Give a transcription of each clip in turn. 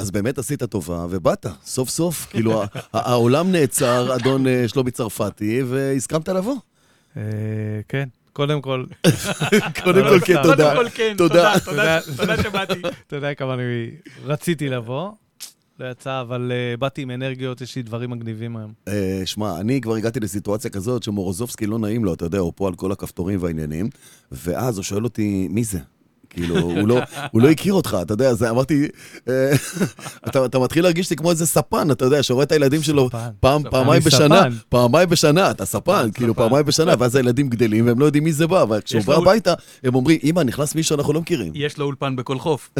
אז באמת עשית טובה, ובאת, סוף סוף. כאילו, העולם נעצר, אדון אה, שלומי צרפתי, והסכמת לבוא. אה, כן, קודם כל, קודם כל, כן, תודה. קודם כל כן, תודה. תודה, שבאתי. אתה יודע כמה אני רציתי לבוא, לא יצא, אבל אה, באתי עם אנרגיות, יש לי דברים מגניבים היום. שמע, אני כבר הגעתי לסיטואציה כזאת שמורוזובסקי לא נעים לו, אתה יודע, הוא פה על כל הכפתורים והעניינים, ואז הוא שואל אותי, מי זה? כאילו, הוא לא, הוא לא הכיר אותך, אתה יודע, אז אמרתי, אה, אתה, אתה מתחיל להרגיש לי כמו איזה ספן, אתה יודע, שרואה את הילדים שלו. פעם. פעמיים בשנה. פעמיים בשנה, אתה ספן, כאילו ספן. פעמיים בשנה, ואז הילדים גדלים והם לא יודעים מי זה בא, וכשהוא יש בא הביתה, הם אומרים, אמא, נכנס מישהו שאנחנו לא מכירים. יש לו אולפן בכל חוף.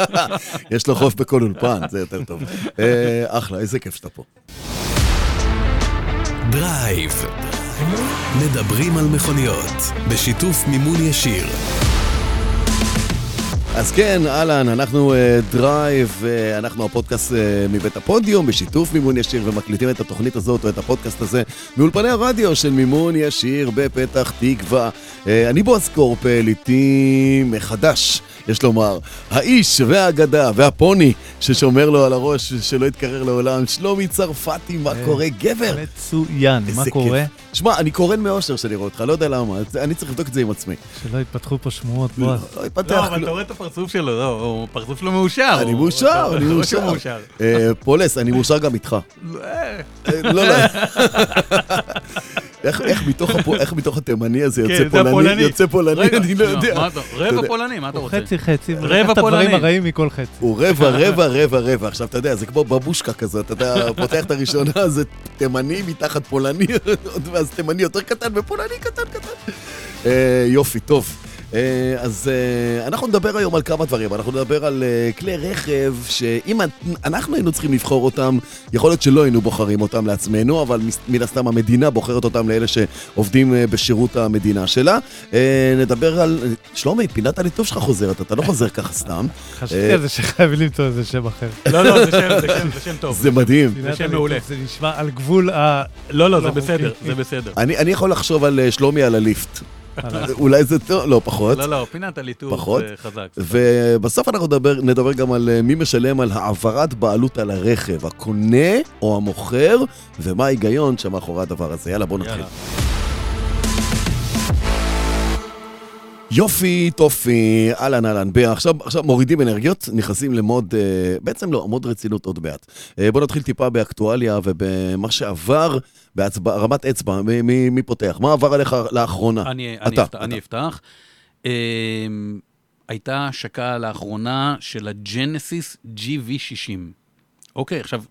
יש לו חוף בכל אולפן, זה יותר טוב. אה, אחלה, איזה כיף שאתה פה. דרייב. מדברים על מכוניות, בשיתוף מימון ישיר. אז כן, אהלן, אנחנו דרייב, אה, אנחנו הפודקאסט אה, מבית הפודיום, בשיתוף מימון ישיר, ומקליטים את התוכנית הזאת או את הפודקאסט הזה מאולפני הרדיו של מימון ישיר בפתח תקווה. אה, אני בועז קורפל, איתי מחדש, יש לומר, האיש והאגדה והפוני ששומר לו על הראש שלא יתקרר לעולם, שלומי צרפתי, מה אה, קורה, גבר? מצוין, מה. קורה? שמע, אני קורן מאושר שאני רואה אותך, לא יודע למה, אני צריך לבדוק את זה עם עצמי. שלא יתפתחו פה שמועות, בועז. לא יתפתח לא, אבל כלום. אתה רואה את הפרצוף שלו, לא, הוא פרצוף שלו מאושר. אני מאושר, אני מאושר. מאושר. אה, פולס, אני מאושר גם איתך. אה, אה, לא, לא. איך- מתוך הפו- איך מתוך התימני הזה כן, יוצא זה פולני, הפולני. יוצא פולני, אני לא מה יודע. רבע פולני, מה אתה הוא רוצה? חצי חצי, רבע את הדברים פולני. הרעים מכל חצי. הוא רבע, רבע, רבע, רבע. עכשיו, אתה יודע, זה כמו בבושקה כזאת, אתה פותח את הראשונה, זה תימני מתחת פולני, ואז תימני יותר קטן ופולני קטן קטן. אה, יופי, טוב. אה, אז אה, אנחנו נדבר היום על כמה דברים. אנחנו נדבר על אה, כלי רכב, שאם אנחנו היינו צריכים לבחור אותם, יכול להיות שלא היינו בוחרים אותם לעצמנו, אבל מן הסתם המדינה בוחרת אותם לאלה שעובדים בשירות המדינה שלה. נדבר על... שלומי, פינת הליטוף שלך חוזרת, אתה לא חוזר ככה סתם. חשבתי על זה שחייבים למצוא איזה שם אחר. לא, לא, זה שם- זה שם- זה שם טוב. זה מדהים. פינת שם מעולה. זה נשמע על גבול ה... לא, לא, לא זה בסדר. זה בסדר. אני, אני יכול לחשוב על שלומי על הליפט. אולי זה טוב, לא, פחות. לא, לא, פינת הליטוף פחות? זה חזק. ובסוף אנחנו נדבר, נדבר גם על אה, מי משלם על העברת בעלות על הרכב, הקונה או המוכר, ומה ההיגיון שמאחורי הדבר הזה. יאללה, בוא נתחיל. יופי, טופי, אהלן אהלן. ב- עכשיו, עכשיו מורידים אנרגיות, נכנסים למוד, אה, בעצם לא, מוד רצינות עוד מעט. אה, בוא נתחיל טיפה באקטואליה ובמה שעבר בהרמת אצבע. מי, מי, מי פותח? מה עבר עליך לאחרונה? אני, אתה, אני, אפתח, אתה. אני אפתח. אמ, הייתה השקה לאחרונה של הג'נסיס GV60. אוקיי, עכשיו,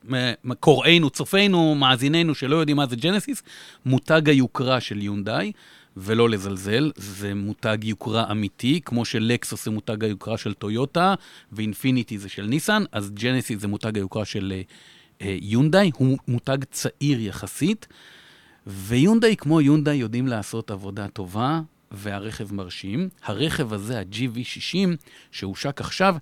קוראינו, צופינו, מאזיננו שלא יודעים מה זה ג'נסיס, מותג היוקרה של יונדאי, ולא לזלזל, זה מותג יוקרה אמיתי, כמו שלקסוס זה מותג היוקרה של טויוטה, ואינפיניטי זה של ניסן, אז ג'נסיס זה מותג היוקרה של אה, אה, יונדאי, הוא מותג צעיר יחסית. ויונדאי כמו יונדאי יודעים לעשות עבודה טובה, והרכב מרשים. הרכב הזה, ה-GV60, שהושק עכשיו,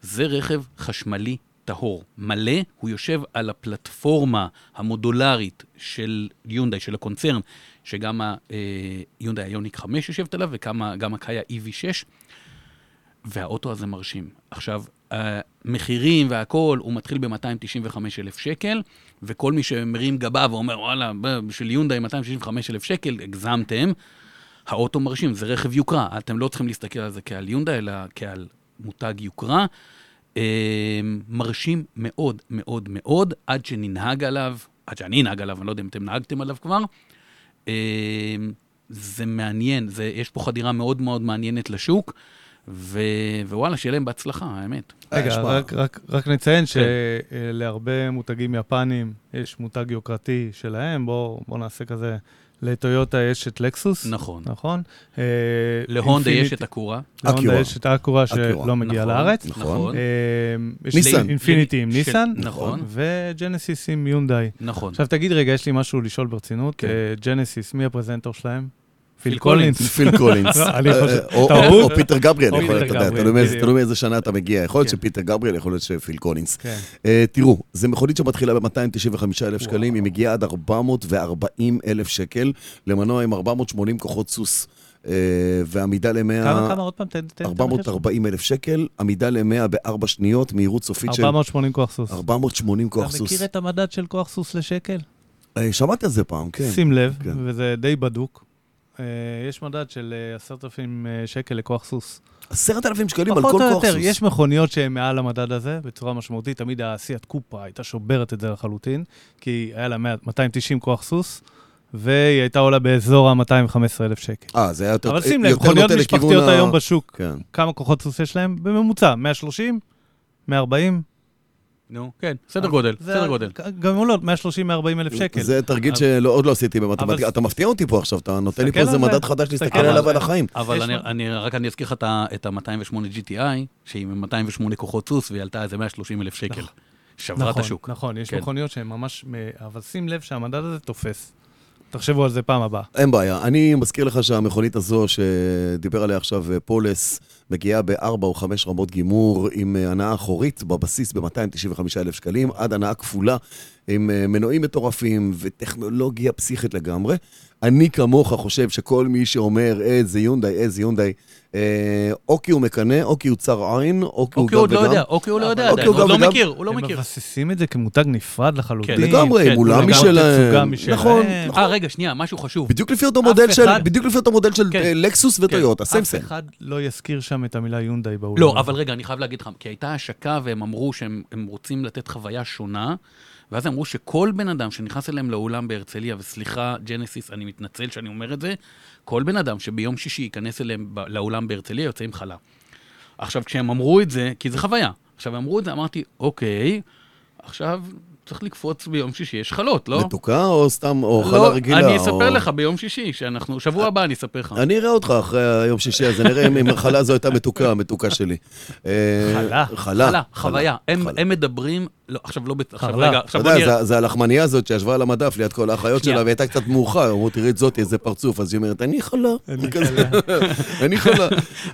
זה רכב חשמלי טהור. מלא, הוא יושב על הפלטפורמה המודולרית של יונדאי, של הקונצרן, שגם היונדאי איוניק 5 יושבת עליו, וגם הקאיה EV6, והאוטו הזה מרשים. עכשיו, המחירים והכול, הוא מתחיל ב-295 אלף שקל, וכל מי שמרים גבה ואומר, וואלה, בשביל יונדאי 265 אלף שקל, הגזמתם. האוטו מרשים, זה רכב יוקרה. אתם לא צריכים להסתכל על זה כעל יונדאי, אלא כעל מותג יוקרה. אה, מרשים מאוד מאוד מאוד, עד שננהג עליו, עד שאני אנהג עליו, אני לא יודע אם אתם נהגתם עליו כבר. אה, זה מעניין, זה, יש פה חדירה מאוד מאוד מעניינת לשוק, ו, ווואלה, שיהיה להם בהצלחה, האמת. רגע, שמע. רק- רק- רק נציין כן. שלהרבה מותגים יפנים יש מותג יוקרתי שלהם, בואו נעשה כזה, לטויוטה יש את לקסוס, נכון. נכון? אה, להונדה יש את הקורה. להונדה. יש את אקיורה. שלא מגיע נכון, לארץ. נכון. אה, יש ניסן. אינפיניטי עם של- ניסן, נכון. וג'נסיס עם יונדאי. נכון. עכשיו תגיד רגע, יש לי משהו לשאול ברצינות. כן. אה, ג'נסיס, מי הפרזנטור שלהם? פיל קולינס. פיל קולינס. לא, חושב- אה, או- פיטר גבריאל, יכול להיות, אתה יודע, תלוי מאיזה-. תלוי מאיזה שנה אתה מגיע. יכול להיות כן. שפיטר גבריאל, יכול להיות שפיל קולינס. כן. אה, תראו, זו מכונית שמתחילה ב-295 אלף וואו. שקלים, היא מגיעה עד 440 אלף שקל, למנוע עם 480 כוחות סוס. אה, ועמידה ל-100... כמה, כמה, עוד פעם, תן, תן. 440 אלף שקל, עמידה ל-100 בארבע שניות, מהירות סופית של 480 כוח סוס. 480 כוח אתה סוס. מכיר את המדד של כוח סוס לשקל? אה, שמעתי על זה פעם, כן. שים לב, כן. וזה די בדוק. אה, יש מדד של אה, 10,000 אה, שקל לכוח סוס. עשרת אלפים שקלים על פחות כל או כוח יותר, סוס. יש מכוניות שהן מעל המדד הזה בצורה משמעותית. תמיד הסיאט קופה הייתה שוברת את זה לחלוטין, כי היה לה 100 290 כוח סוס, והיא הייתה עולה באזור ה-215,000 שקל. אה, זה היה יותר אבל שים לב, יותר מכוניות נוטה לכיוון משפחתיות ה- היום בשוק, כן. כמה כוחות סוס יש להם? בממוצע, 130? 140? נו, כן, סדר גודל, זה סדר גודל. גם עולות 130-140 אלף שקל. זה תרגיל שעוד לא עשיתי במתמטיקה. אתה מפתיע אותי פה עכשיו, אתה נותן לי פה איזה. מדד חדש להסתכל עליו. על החיים. אבל רק אני אזכיר לך את ה- את ה-208 GTI, שהיא עם 208 כוחות סוס, והיא עלתה איזה 130 אלף שקל. נכון. שברה את השוק. נכון, יש כן. מכוניות שהן ממש... אבל שים לב שהמדד הזה תופס. תחשבו על זה פעם הבאה. אין בעיה. אני מזכיר לך שהמכונית הזו שדיבר עליה עכשיו אה, פולס, מגיעה בארבע או חמש רמות גימור עם אה, הנעה אחורית בבסיס ב-295,000 שקלים, עד הנעה כפולה עם אה, מנועים מטורפים וטכנולוגיה פסיכית לגמרי. אני כמוך חושב שכל מי שאומר איזה יונדאי, איזה יונדאי, אה, או כי הוא מקנא, או כי הוא צר עין, או כי הוא גם הוא עוד לא וגם. יודע, אוקיי, הוא לא יודע עדיין, הוא לא וגם. מכיר, הוא לא הם מכיר. מבססים את זה כמותג נפרד לחלוטין. לגמרי, כן, עם אולם. משלהם. נכון, נכון. אה, רגע, שנייה, משהו חשוב. בדיוק לפי אותו מודל של, בדיוק לפי אותו מודל של כן. אה, לקסוס וטויוטה, סיים אף. אחד לא יזכיר שם את המילה יונדאי באולם. לא. אבל רגע, אני חייב להגיד לך, כי הייתה השקה והם אמרו שהם הם רוצים לתת חוויה שונה, ואז אמרו שכל בן אדם שנכנס אליהם לאולם בהרצליה, וסליחה, ג'נסיס, אני מתנצל שאני אומר את זה, כל בן אדם שביום שישי ייכנס אליהם לאולם בהרצליה יוצא עם חלה. עכשיו, כשהם אמרו את זה, כי זה חוויה, עכשיו, אמרו את זה, אמרתי, אוקיי, עכשיו צריך לקפוץ ביום שישי, יש חלות, לא? מתוקה או סתם, או חלה לא, רגילה? אני או- אספר לך ביום שישי, שאנחנו, שבוע הבא אני אספר לך. אני אראה אותך אחרי היום שישי הזה, נראה אם החלה הזו הייתה מתוקה, המתוקה שלי. אה, חלה. חלה. חלה, חוויה. הם, חלה. הם מדברים, לא, עכשיו לא, עכשיו חלה. רגע, אתה עכשיו בוא יודע, נראה. זה- זה הלחמניה הזאת שישבה על המדף ליד כל האחיות. שלה, והייתה קצת מאוחר, אמרו, תראי את זאתי, איזה פרצוף. אז היא אומרת, אני חלה. אני כזה, אני חלה.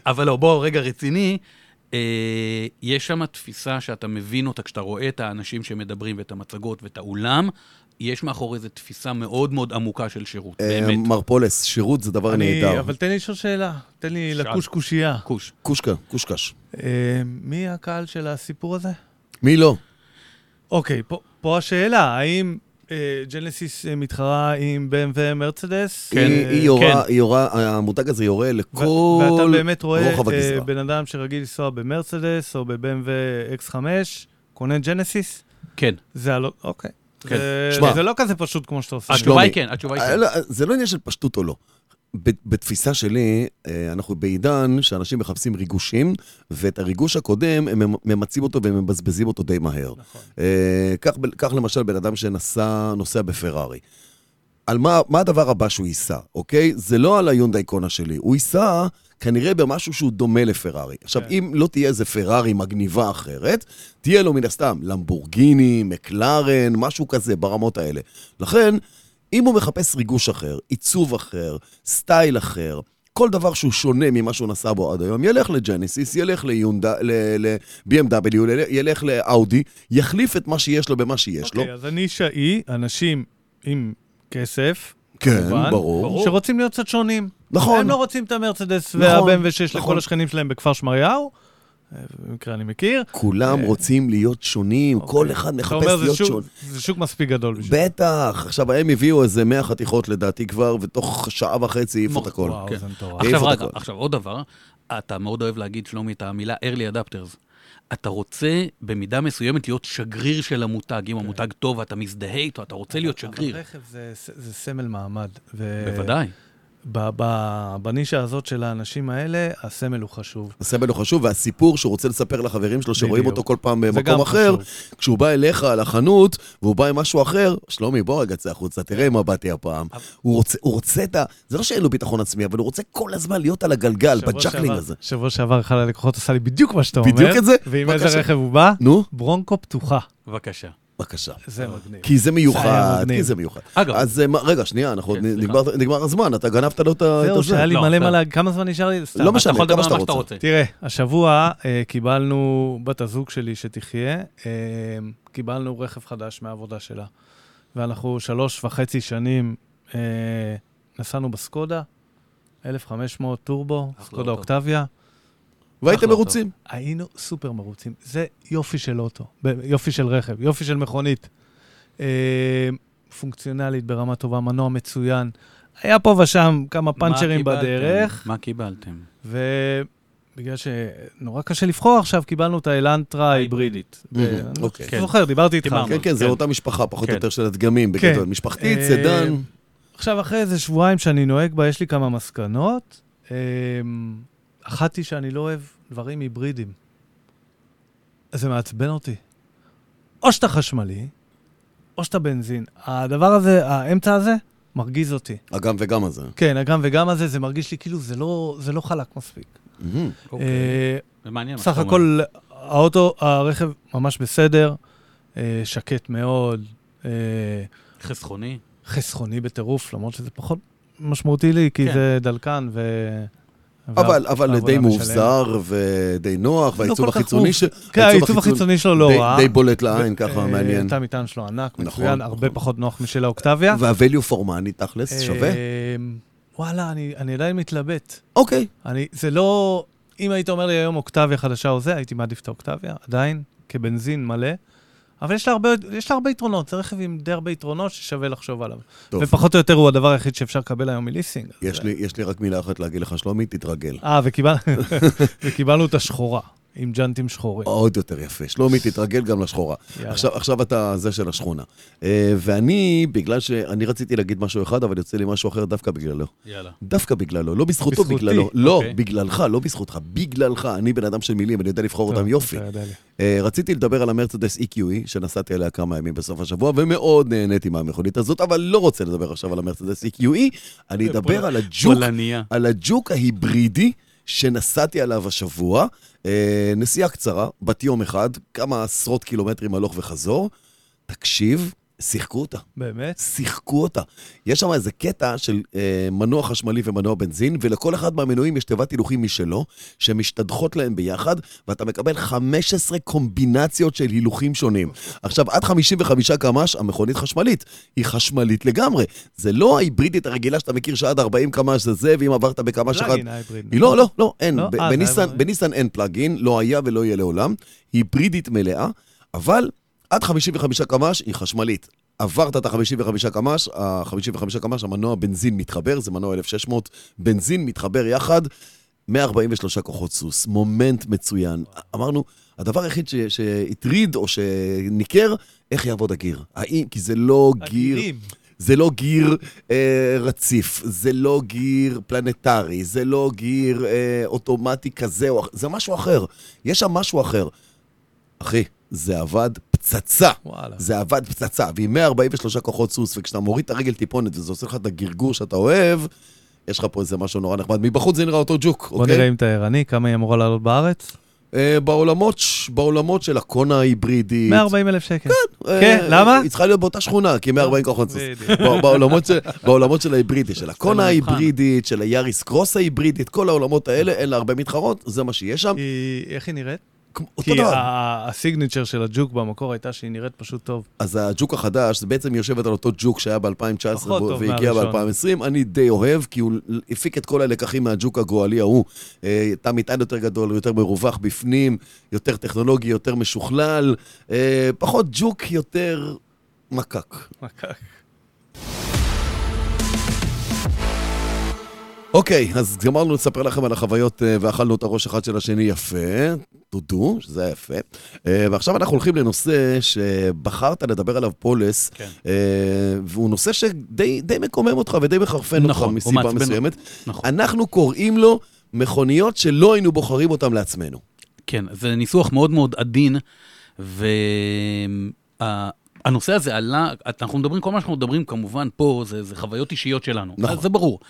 אבל לא, בוא, רגע רציני. אה, יש שם תפיסה שאתה מבין אותה כשאתה רואה את האנשים שמדברים ואת המצגות ואת האולם, יש מאחורי זה תפיסה מאוד מאוד עמוקה של שירות, אה, באמת. מר פולס, שירות זה דבר אני- נהדר. אבל תן לי לשאול שאלה. תן לי שאל. לקוש קושייה. קוש. קושקה, קושקש. אה, מי הקהל של הסיפור הזה? מי לא? אוקיי, פה- פה השאלה, האם ג'נסיס אה, מתחרה עם BMW מרצדס? כן, היא- אה, היא יורה, היא יורה, המותג הזה יורה לכל ואתה באמת רואה רוחב אה, הגזרה. בן אדם שרגיל לנסוע במרצדס או ב-BMW X5, קונה ג'נסיס? כן. זה הלא... אוקיי. כן. זה- לא כזה פשוט כמו שאתה עושה. התשובה היא כן, התשובה היא אה, כן. לא, זה לא עניין של פשטות או לא. בתפיסה שלי, אה, אנחנו בעידן שאנשים מחפשים ריגושים, ואת הריגוש הקודם, הם ממ- ממצים אותו ומבזבזים אותו די מהר. נכון. אה, קח למשל בן אדם שנסע, נוסע בפרארי. על מה, מה הדבר הבא שהוא ייסע, אוקיי? זה לא על היונדאי קונה שלי, הוא ייסע כנראה במשהו שהוא דומה לפרארי. עכשיו, כן. אם לא תהיה איזה פרארי מגניבה אחרת, תהיה לו מן הסתם למבורגיני, מקלרן, משהו כזה ברמות האלה. לכן, אם הוא מחפש ריגוש אחר, עיצוב אחר, סטייל אחר, כל דבר שהוא שונה ממה שהוא נסע בו עד היום, ילך לג'נסיס, ילך ל-BMW, ילך לאאודי, יחליף את מה שיש לו במה שיש לו. אוקיי, אז אני שאי, אנשים עם כסף, כן, כמובן, ברור. שרוצים להיות קצת שונים. נכון. הם לא רוצים את המרצדס נכון, והבן שיש נכון. לכל השכנים שלהם בכפר שמריהו, במקרה אני מכיר. כולם אה, רוצים להיות שונים, כל אוקיי. אחד אתה מחפש אומר, להיות שוק- שונה. זה שוק מספיק גדול בשביל בטח. עכשיו, הם הביאו איזה 100 חתיכות לדעתי כבר, ותוך שעה וחצי העיפו את הכל. וואו, כן. זה מטורף. העיפו עכשיו רגע. עכשיו עוד דבר, אתה מאוד אוהב להגיד, שלומי, את המילה early adapters. אתה רוצה במידה מסוימת להיות שגריר של המותג. אם המותג טוב ואתה מזדהה איתו, אתה רוצה להיות שגריר. אבל רכב זה- זה סמל מעמד. ו- בוודאי. בנישה הזאת של האנשים האלה, הסמל הוא חשוב. הסמל הוא חשוב, והסיפור שהוא רוצה לספר לחברים שלו, שרואים בדיוק. אותו כל פעם זה במקום אחר, חשוב. כשהוא בא אליך לחנות, והוא בא עם משהו אחר, שלומי, בוא רגע צא החוצה, תראה מה באתי הפעם. אבל- הוא רוצה, הוא רוצה את ה... זה לא שאין לו ביטחון עצמי, אבל הוא רוצה כל הזמן להיות על הגלגל, בג'קלינג הזה. שבוע שעבר אחד הלקוחות עשה לי בדיוק מה שאתה אומר. בדיוק את זה? ועם איזה. רכב הוא בא? נו, ברונקו פתוחה. בבקשה. בבקשה. זה מגניב. כי זה מיוחד, מגניב. כי זה מיוחד. אגב, אז אה, רגע, שנייה, אנחנו כן. נגמר- נגמר הזמן, אתה גנבת לו את ה- את זהו. שהיה לי לא, מלא להגיד. כמה זמן נשאר לי? סתם. לא משנה, כמה שאתה רוצה. רוצה. תראה, השבוע אה, קיבלנו, בת הזוג שלי שתחיה, אה, קיבלנו רכב חדש מהעבודה שלה. ואנחנו שלוש וחצי שנים נסענו בסקודה, 1500 טורבו, סקודה. אוקטביה. והייתם מרוצים. היינו סופר מרוצים. זה יופי של אוטו, יופי של רכב, יופי של מכונית. אה, פונקציונלית ברמה טובה, מנוע מצוין. היה פה ושם כמה מה פאנצ'רים? בדרך, מה קיבלתם? ובגלל שנורא קשה לבחור עכשיו, קיבלנו את האלנטרה ההיברידית. ואני אוקיי. לא זוכר, דיברתי איתך. כן, כן, זו כן. אותה משפחה, פחות או כן. יותר של הדגמים, כן. בגדול. משפחתית, אה, סדן. עכשיו, אחרי איזה שבועיים שאני נוהג בה, יש לי כמה מסקנות. אחת היא שאני לא אוהב דברים היברידיים. זה מעצבן אותי. או שאתה חשמלי, או שאתה בנזין. הדבר הזה, האמצע הזה, מרגיז אותי. הגם וגם הזה. כן, הגם וגם הזה, זה מרגיש לי כאילו זה לא, זה לא חלק מספיק. אוקיי. אה, זה מעניין סך. הכל, האוטו, הרכב ממש בסדר, אה, שקט מאוד, אה, חסכוני. חסכוני בטירוף, למרות שזה פחות משמעותי לי, כי כן. זה דלקן ו... אבל, אבל די. מאובזר ודי נוח, לא והעיצוב כך החיצוני מאובזר. ש... כן, העיצוב החיצוני שלו לא רע. די בולט לעין, ו- ככה אה, מעניין. תא מטען שלו ענק, נכון, מצוין, הרבה נכון. פחות נוח משל האוקטביה. וה-value for money, תכלס, שווה? אה, וואלה, אני אני עדיין מתלבט. אוקיי. אני, זה לא... אם היית אומר לי היום אוקטביה חדשה או זה, הייתי מעדיף את האוקטביה, עדיין, כבנזין מלא. אבל יש לה, הרבה, יש לה הרבה יתרונות, זה רכב עם די הרבה יתרונות ששווה לחשוב עליו. טוב. ופחות או יותר הוא הדבר היחיד שאפשר לקבל היום מליסינג. יש זה- לי, יש לי רק מילה אחת להגיד לך, שלומי, תתרגל. אה, וקיבל... וקיבלנו את השחורה, עם ג'אנטים שחורים. עוד יותר יפה. שלומי, תתרגל גם לשחורה. עכשיו, עכשיו אתה זה של השכונה. אה, ואני, בגלל שאני רציתי להגיד משהו אחד, אבל יוצא לי משהו אחר דווקא בגללו. יאללה. דווקא בגללו, לא בזכותו, בזכותי, בגללו. לא, אוקיי. בגללך, לא בזכותך, בגללך. אני בן אדם של מילים, אני יודע לבחור טוב, אותם יופי. אה, רציתי לדבר על המרצדס EQE, שנסעתי עליה כמה ימים בסוף השבוע, ומאוד נהניתי מהמכונית הזאת, אבל לא רוצה לדבר עכשיו על המרצדס EQE, אני זה אדבר. על הג'וק ההיברידי שנסעתי עליו השבוע. אה, נסיעה קצרה, בת יום אחד, כמה עשרות קילומטרים הלוך וחזור. תקשיב, שיחקו אותה. באמת? שיחקו אותה. יש שם איזה קטע של אה, מנוע חשמלי ומנוע בנזין, ולכל אחד מהמנועים יש תיבת הילוכים משלו, שמשתדכות להם ביחד, ואתה מקבל 15 קומבינציות של הילוכים שונים. עכשיו, עד 55 קמ"ש, המכונית חשמלית. היא חשמלית לגמרי. זה לא ההיברידית הרגילה שאתה מכיר שעד 40 קמ"ש זה זה, ואם עברת בקמ"ש אחד... פלאגין הייבריד. היא לא, לא, לא, אין. לא? אה, בניסן, בניסן אין פלאגין, לא היה ולא יהיה לעולם. היברידית מלאה, אבל עד 55 קמ"ש היא חשמלית. עברת את ה-55 קמ"ש, ה-55 קמ"ש, המנוע בנזין מתחבר, זה מנוע 1600, בנזין מתחבר יחד, 143 כוחות סוס, מומנט מצוין. אמרנו, הדבר היחיד ש- שהטריד או שניכר, איך יעבוד הגיר. האם, כי זה לא גיר... הגירים. זה לא גיר אה, רציף, זה לא גיר פלנטרי, זה לא גיר אה, אוטומטי כזה או אחר, זה משהו אחר. יש שם משהו אחר. אחי, זה עבד פצצה. וואלה. זה עבד פצצה, ועם 143 כוחות סוס, וכשאתה מוריד את הרגל טיפונת וזה עושה לך את הגרגור שאתה אוהב, יש לך פה איזה משהו נורא נחמד. מבחוץ זה נראה אותו ג'וק, בוא אוקיי? נראה אם אתה ערני, כמה היא אמורה לעלות בארץ? אה, בעולמות, בעולמות של הקונה ההיברידית. 140 אלף שקל. אה, כן, למה? היא צריכה להיות באותה שכונה, כי 140 כוחות סוס. בעולמות של- בעולמות של ההיברידי, של הקונה. ההיברידית, של היאריס קרוס ההיברידית, כל העולמות האלה, אין לה הרבה מתחרות, זה מה שיש שם. היא- איך היא נראית? אותו כי דבר. ה- הסיגניצ'ר של הג'וק במקור הייתה שהיא נראית פשוט טוב. אז הג'וק החדש, זה בעצם יושבת על אותו ג'וק שהיה ב-2019 פחות טוב והגיע מהראשון. ב-2020, אני די אוהב, כי הוא הפיק את כל הלקחים מהג'וק הגואלי ההוא. אה, תא מטען יותר גדול, יותר מרווח בפנים, יותר טכנולוגי, יותר משוכלל, אה, פחות ג'וק, יותר מקק. אוקיי, אז גמרנו לספר לכם על החוויות אה, ואכלנו את הראש אחד של השני יפה, תודו, שזה היה יפה. אה, ועכשיו אנחנו הולכים לנושא שבחרת לדבר עליו פולס, כן. אה, והוא נושא שדי די מקומם אותך ודי מחרפן אותך נכון, הוא מסיבה מסוימת. נכון. אנחנו קוראים לו מכוניות שלא היינו בוחרים אותן לעצמנו. כן, זה ניסוח מאוד מאוד עדין, והנושא הזה עלה, אנחנו מדברים, כל מה שאנחנו מדברים כמובן פה, זה, זה חוויות אישיות שלנו, נכון. זה ברור.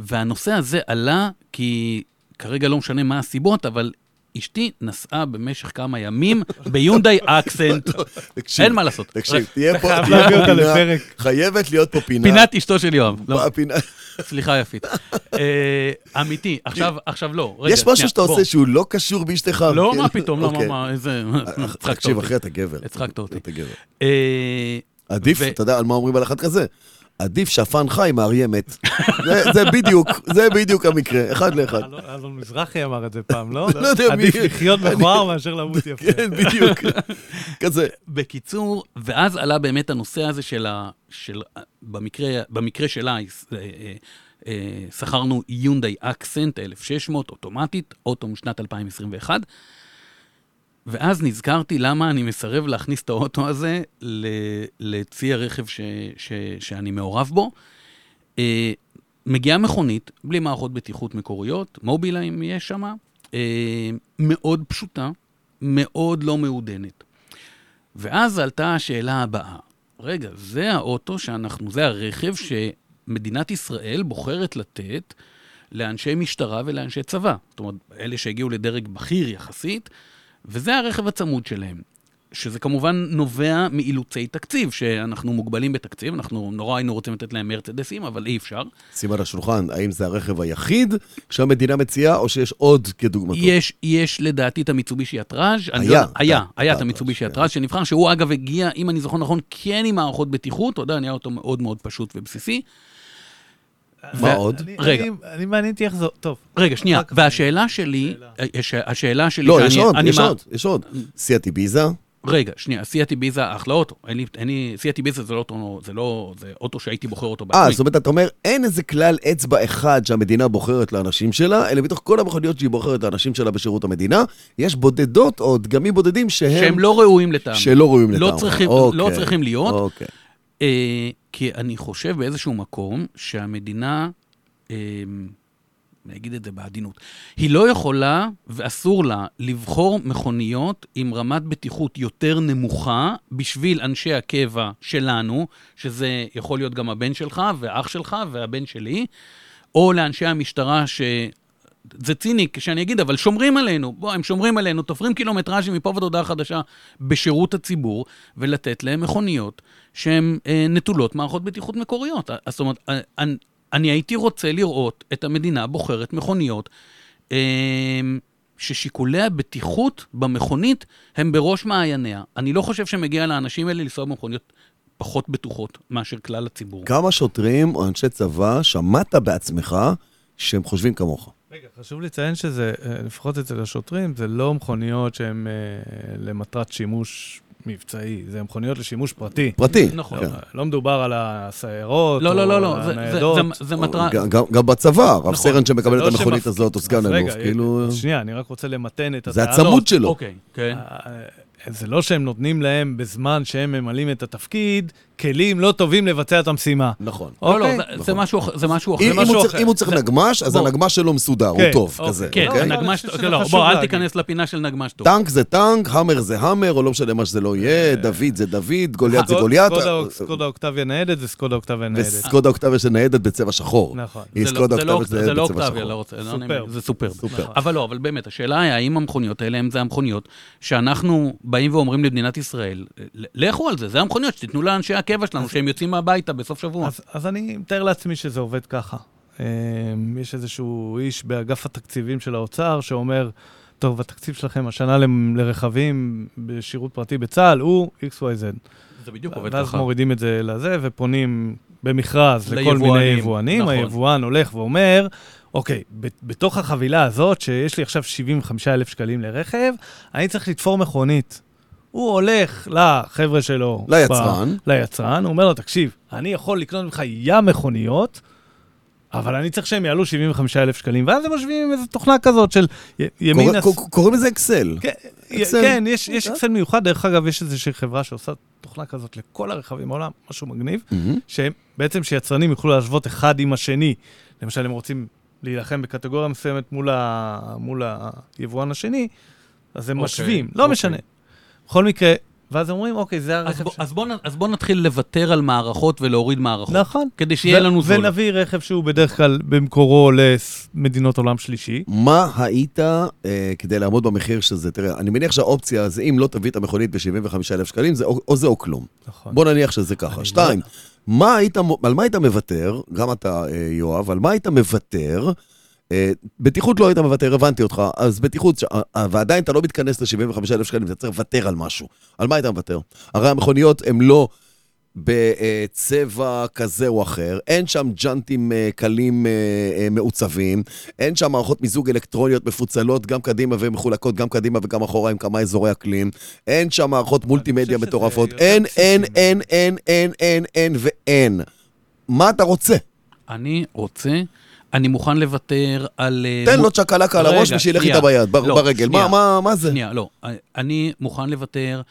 והנושא הזה עלה כי כרגע לא משנה מה הסיבות, אבל אשתי נסעה במשך כמה ימים ביונדאי אקסנט, תקשיב, אין מה לעשות. תקשיב, תהיה פה, חייב להביא אותה לפרק. חייבת להיות פה פינה. פינת אשתו של יואב. לא, סליחה יפית. אה, אמיתי, עכשיו, לא. יש משהו שאתה. עושה שהוא לא קשור באשתך? לא, כן? מה פתאום, לא, מה, אוקיי. מה, איזה... הצחקת תקשיב, אותי. אחי, אתה גבר. הצחקת אותי. אה, עדיף, אתה יודע על מה אומרים על אחד כזה? עדיף שפן חי מאריה מת. זה, זה בדיוק, זה בדיוק המקרה, אחד לאחד. אלון- מזרחי אמר את זה פעם, לא? לא יודע מי- עדיף לחיות מכוער מאשר למות יפה. כן, בדיוק. כזה. בקיצור, ואז עלה באמת הנושא הזה של ה... של, במקרה, במקרה שלה, אה, אה, אה, שכרנו יונדאי אקסנט 1600 אוטומטית, אוטו משנת 2021, ואז נזכרתי למה אני מסרב להכניס את האוטו הזה לצי הרכב ש, ש, שאני מעורב בו. אה, מגיעה מכונית, בלי מערכות בטיחות מקוריות, מובילאים יש שם, אה, מאוד פשוטה, מאוד לא מעודנת. ואז עלתה השאלה הבאה, רגע, זה האוטו שאנחנו, זה הרכב שמדינת ישראל בוחרת לתת לאנשי משטרה ולאנשי צבא. זאת אומרת, אלה שהגיעו לדרג בכיר יחסית, וזה הרכב הצמוד שלהם. שזה כמובן נובע מאילוצי תקציב, שאנחנו מוגבלים בתקציב, אנחנו נורא היינו רוצים לתת להם מרצדסים, אבל אי אפשר. שים על השולחן, האם זה הרכב היחיד שהמדינה מציעה, או שיש עוד כדוגמתו? יש, יש לדעתי את המיצובישי הטראז'. אני היה, לא- היה, היה, היה את המיצובישי כן. הטראז' שנבחר, שהוא אגב הגיע, אם אני זוכר נכון, כן עם מערכות בטיחות, אתה יודע, נהיה אותו מאוד מאוד פשוט ובסיסי. מה עוד? רגע. אני- מעניין אותי איך זה... טוב. רגע, שנייה, והשאלה שלי. יש- השאלה שלי, לא, יש עוד, יש עוד, יש עוד. סיאט איביזה, רגע, שנייה, סיאט איביזה אחלה אוטו. אין לי, אין לי, סיאט איביזה זה לא אוטו, זה לא, זה אוטו שהייתי בוחר אותו אה, בעצמי. זאת אומרת, אתה אומר, אין איזה כלל אצבע אחד שהמדינה בוחרת לאנשים שלה, אלא מתוך כל המכוניות שהיא בוחרת לאנשים שלה בשירות המדינה, יש בודדות או דגמים בודדים שהם... שהם לא ראויים לטעמי. שלא ראויים לא לטעמך. צריכים- אוקיי, לא צריכים להיות. כי אני חושב באיזשהו מקום שהמדינה, אה, אני אגיד את זה בעדינות, היא לא יכולה ואסור לה לבחור מכוניות עם רמת בטיחות יותר נמוכה בשביל אנשי הקבע שלנו, שזה יכול להיות גם הבן שלך ואח שלך והבן שלי, או לאנשי המשטרה ש... זה ציני שאני אגיד, אבל שומרים עלינו. בוא, הם שומרים עלינו, תופרים קילומטראז'ים מפה ועד הודעה חדשה בשירות הציבור, ולתת להם מכוניות שהן אה, נטולות מערכות בטיחות מקוריות. אז זאת אומרת, אה, אני, אני הייתי רוצה לראות את המדינה בוחרת מכוניות אה, ששיקולי הבטיחות במכונית הם בראש מעייניה. אני לא חושב שמגיע לאנשים האלה לנסוע במכוניות פחות בטוחות מאשר כלל הציבור. כמה שוטרים או אנשי צבא שמעת בעצמך שהם חושבים כמוך? רגע, חשוב לציין שזה, אה, לפחות אצל השוטרים, זה לא מכוניות שהן אה, למטרת שימוש מבצעי, זה מכוניות לשימוש פרטי. פרטי. נכון. כן. אה, לא מדובר על הסיירות, לא, או לא, לא, על לא, זה- זה- הניידות. זה- זה מטרה... גם- בצבא, רב נכון. סרן שמקבל זה את לא המכונית שמפ- הזאת, או סגן אלוף, רגע, כאילו... שנייה, אני רק רוצה למתן את זה הטענות. הצמוד שלו. אוקיי, כן. אה, זה לא שהם נותנים להם בזמן שהם ממלאים את התפקיד, כלים לא טובים לבצע את המשימה. נכון. לא, לא, אוקיי. זה- זה נכון. משהו אחר- זה משהו אם- אחר. אם הוא צריך- אחר. אם הוא צריך זה- נגמש, אז בוא. הנגמש שלו מסודר, הוא כן, טוב, אוקיי. כזה. כן, אוקיי? נגמש, אני חושב שזה לא, חשוב בוא, אל. תיכנס לפינה של נגמש טוב. טנק זה טנק, המר זה המר, או לא משנה מה שזה לא יהיה, דוד זה דוד, גוליית זה גוליית. סקודה אוק- סקודה אוקטביה ניידת זה סקודה אוקטביה ניידת. וסקודה אוקטביה של ניידת בצבע שחור. נכון. זה לא- זה לא- אוקטביה לא לא. רוצה, לא זה סופר. סופר. אבל לא, אבל באמת, השאלה היא, האם המכוניות האלה הם זה המכוניות שאנחנו באים ואומרים למדינת ישראל, לכו על זה, זה המכוניות שתיתנו לאנשי הקבע שלנו, שהם יוצאים מהביתה בסוף שבוע. אז, אז אני מתאר לעצמי שזה עובד ככה. אמ, יש איזשהו איש באגף התקציבים של האוצר שאומר, טוב, התקציב שלכם השנה ל- לרכבים בשירות פרטי בצה"ל הוא XYZ. זה בדיוק עובד ואז ככה. מורידים את זה לזה ופונים במכרז לכל ליבואנים, מיני יבואנים. נכון. היבואן הולך ואומר, אוקיי, בתוך החבילה הזאת, שיש לי עכשיו 75,000 שקלים לרכב, אני צריך לתפור מכונית. הוא הולך לחבר'ה שלו. ליצרן. ב- ליצרן, הוא אומר לו, תקשיב, אני יכול לקנות ממך ים מכוניות, אבל אני צריך שהם יעלו 75,000 שקלים, ואז הם משווים עם איזו תוכנה כזאת של י- ימין... קורא- הס- קור- קוראים לזה אקסל. כן, אקסל. כן, יש, יש אה? אקסל מיוחד. דרך אגב, יש איזושהי חברה שעושה תוכנה כזאת לכל הרכבים בעולם, משהו מגניב, מהמם. שבעצם שיצרנים יוכלו להשוות אחד עם השני. למשל, הם רוצים להילחם בקטגוריה מסוימת מול, ה... מול היבואן השני, אז הם אוקיי, משווים, לא אוקיי. משנה. בכל מקרה, ואז אומרים, אוקיי, זה אז הרכב בוא- ש... אז בוא אז בוא נתחיל לוותר על מערכות ולהוריד מערכות. נכון. כדי שיהיה ו- לנו זול. ונביא רכב שהוא בדרך כלל במקורו למדינות עולם שלישי. מה היית אה, כדי לעמוד במחיר של זה? תראה, אני מניח שהאופציה זה אם לא תביא את המכונית ב-75,000 שקלים, זה או, או זה או כלום. נכון. בוא נניח שזה ככה. שתיים, מה היית, על מה היית מוותר, גם אתה, אה, יואב, על מה היית מוותר? אה, בטיחות לא היית מוותר, הבנתי אותך, אז בטיחות, ש- אה, ועדיין אתה לא מתכנס ל-75,000 שקלים, אתה צריך לוותר על משהו. על מה היית מוותר? הרי המכוניות הן לא בצבע כזה או אחר, אין שם ג'אנטים אה, קלים אה, אה, מעוצבים, אין שם מערכות מיזוג אלקטרוניות מפוצלות גם קדימה ומחולקות גם קדימה וגם אחורה עם כמה אזורי אקלים, אין שם מערכות מולטימדיה מטורפות, יותר אין, אין, אין, אין, אין, אין, אין ואין. מה אתה רוצה? אני רוצה, אני מוכן לוותר על... אה, תן לו צ'קלקה על הראש ושילך שנייה. איתה ביד, לא, ברגל. מה- שנייה. מה- מה זה? שנייה, לא. אני מוכן לוותר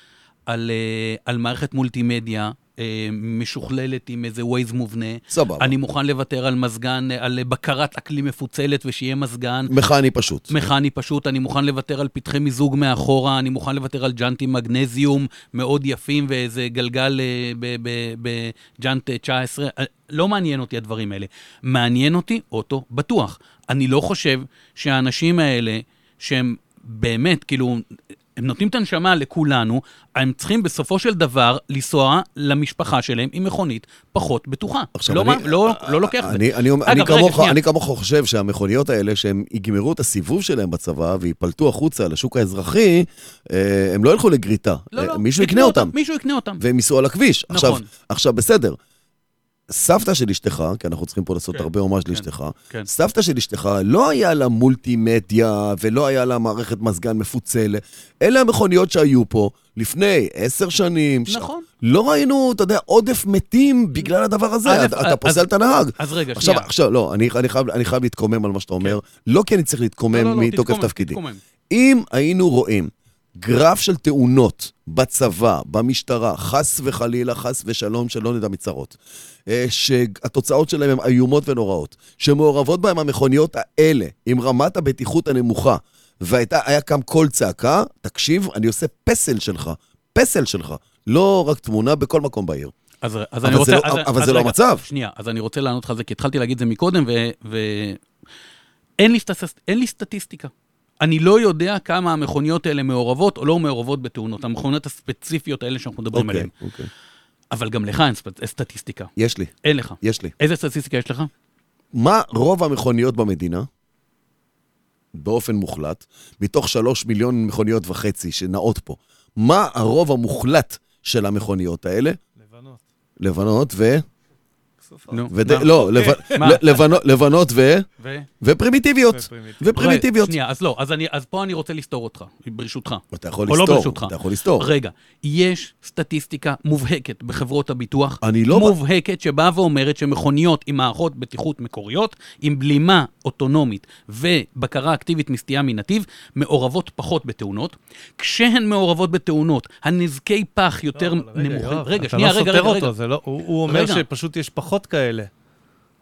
על, אה, על מערכת מולטימדיה אה, משוכללת עם איזה ווייז מובנה. סבבה. אני מוכן לוותר על מזגן, אה, על בקרת אקלים מפוצלת ושיהיה מזגן. מכני פשוט. מכני פשוט, אני מוכן לוותר על פתחי מיזוג מאחורה, אני מוכן לוותר על ג'אנטים מגנזיום מאוד יפים ואיזה גלגל אה, בג'אנט אה, 19. אה, לא מעניין אותי הדברים האלה. מעניין אותי אוטו בטוח. אני לא חושב שהאנשים האלה, שהם באמת, כאילו, הם נותנים את הנשמה לכולנו, הם צריכים בסופו של דבר לנסוע למשפחה שלהם עם מכונית פחות בטוחה. עכשיו, לא, אני- מה- לא, לא לוקח את זה. אני, אני, אגב, אני, רגע, כמוך, שנייה. אני כמוך חושב שהמכוניות האלה, שהם יגמרו את הסיבוב שלהם בצבא וייפלטו החוצה לשוק האזרחי, אה, הם לא ילכו לגריטה. לא, אה, לא, מישהו יקנה יקנה אותם, מישהו יקנה אותם. והם ייסעו על הכביש. נכון. עכשיו, עכשיו, בסדר. סבתא של אשתך, כי אנחנו צריכים פה לעשות כן, הרבה הומאז' כן, לאשתך, כן. סבתא של אשתך לא היה לה מולטימדיה ולא היה לה מערכת מזגן מפוצלת. אלה המכוניות שהיו פה לפני עשר שנים. ש- נכון. לא ראינו, אתה יודע, עודף מתים בגלל הדבר הזה. א', אתה, אתה פוסל את הנהג. אז רגע, עכשיו, שנייה. עכשיו, לא, אני, אני, חייב, אני חייב להתקומם על מה שאתה אומר. לא כי אני צריך להתקומם לא, לא, לא, מתוקף תתקומם, תפקידי. תתקומם. אם היינו רואים גרף של תאונות בצבא, במשטרה, חס וחלילה, חס ושלום, שלא נדע מצרות, אה, שהתוצאות שלהם הן איומות ונוראות, שמעורבות בהם המכוניות האלה, עם רמת הבטיחות הנמוכה, והיה קם קול צעקה, תקשיב, אני עושה פסל שלך, פסל שלך, לא רק תמונה בכל מקום בעיר. אז, אז אבל אני רוצה... זה לא- אז, אבל אז זה לא רגע, המצב. שנייה, אז אני רוצה לענות לך על זה, כי התחלתי להגיד את זה מקודם, ו... ו... אין, לי סטס... אין לי סטטיסטיקה. אני לא יודע כמה המכוניות האלה מעורבות או לא מעורבות בתאונות, המכוניות הספציפיות האלה שאנחנו מדברים אוקיי, עליהן. אוקיי. אבל גם לך אין. סטטיסטיקה. יש לי, אין לך. יש לי. איזה סטטיסטיקה יש לך? מה רוב המכוניות במדינה, באופן מוחלט, מתוך שלוש מיליון מכוניות וחצי שנעות פה, מה הרוב המוחלט של המכוניות האלה? לבנות. לבנות ו... כסופות. נו. לא? ל- לבנות, ו... ו... ופרימיטיביות. ופרימיטיביות. שנייה, אז לא, אז, אני, אז פה אני רוצה לסתור אותך, ברשותך. אתה יכול או לא לסתור, ברשותך. אתה יכול לסתור. רגע, יש סטטיסטיקה מובהקת בחברות הביטוח, אני לא- מובהקת, שבאה ואומרת שמכוניות עם מערכות בטיחות מקוריות, עם בלימה אוטונומית ובקרה אקטיבית מסטייה מנתיב, מעורבות פחות בתאונות. כשהן מעורבות בתאונות, הנזקי פח יותר לא, רגע, נמוכים. רגע, אתה שנייה, לא רגע, סותר רגע, אותו, רגע. זה לא- הוא אומר. שפשוט יש פחות כאלה.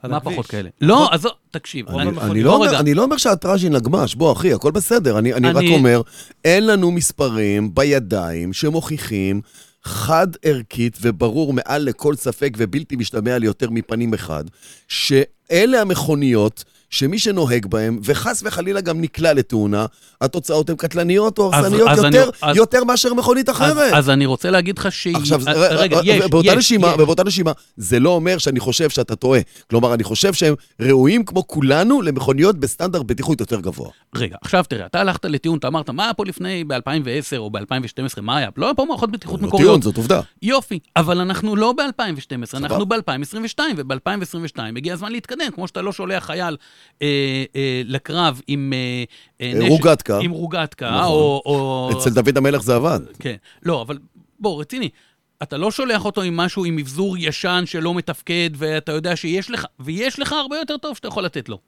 על מה. פחות כאלה? לא, אז לא, תקשיב. אני, לא אומר, רגע. אני לא אומר שהטראז'ין נגמש, בוא אחי, הכל בסדר. אני, רק אומר, אין לנו מספרים בידיים שמוכיחים חד ערכית וברור מעל לכל ספק ובלתי משתמע ליותר מפנים אחד, שאלה המכוניות שמי שנוהג בהם, וחס וחלילה גם נקלע לתאונה, התוצאות הן קטלניות או אז- הרסניות אז אני- יותר, אז- יותר מאשר מכונית אז, אחרת. אז אני רוצה להגיד לך שהיא... עכשיו, אה, ר- רגע, ר- יש, ובאותה יש, נשימה, יש. ובאותה נשימה, זה לא אומר שאני חושב שאתה טועה. כלומר, אני חושב שהם ראויים כמו כולנו למכוניות בסטנדרט בטיחות יותר גבוה. רגע, עכשיו תראה, אתה הלכת לטיעון, אתה אמרת, מה היה פה לפני, ב-2010 או ב-2012, מה היה? לא היה פה מערכות בטיחות לא מקוריות. טיעון, זאת עובדה. יופי, אבל אנחנו לא ב-2012, סבבה. אנחנו ב-2022, וב-2022 הגיע הזמן להתקדם, כמו שאתה לא שולח חייל אה, אה, לקרב עם אה, אה, אה, רוגטקה. עם רוגטקה, נכון. או... או... אצל דוד המלך זה עבד. כן. לא, אבל בוא, רציני. אתה לא שולח אותו עם משהו, עם מבזור ישן שלא מתפקד, ואתה יודע שיש לך, ויש לך הרבה יותר טוב שאתה יכול לתת לו.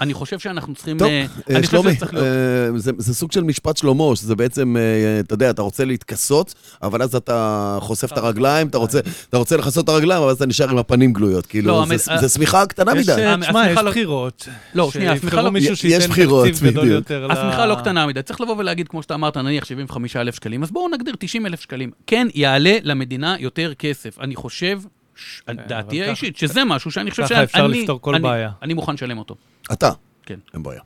אני חושב שאנחנו צריכים... טוב, אה, אה, אני חושב שלומי, להיות... אה, זה זה סוג של משפט שלמה, שזה בעצם, אה, אתה יודע, אתה רוצה להתכסות, אבל אז אתה חושף את הרגליים, אתה רוצה- אתה רוצה לכסות את הרגליים, אבל אז אתה נשאר עם הפנים גלויות. כאילו, לא, זה- זה שמיכה קטנה מדי. תשמע, יש לא- בחירות. לא, שנייה, השמיכה לא- מישהו יש שייתן בחירות, תקציב גדול בדיוק. יותר. השמיכה לא קטנה מדי, צריך לבוא ולהגיד, כמו שאתה אמרת, נניח 75,000 שקלים, אז בואו נגדיר 90,000 שקלים. כן, יעלה למדינה יותר כסף. אני חושב, ש- דעתי האישית, שזה משהו שאני חושב ככה שאני... אפשר לפתור כל אני- בעיה. אני מוכן לשלם אותו. אתה. כן. אין בעיה.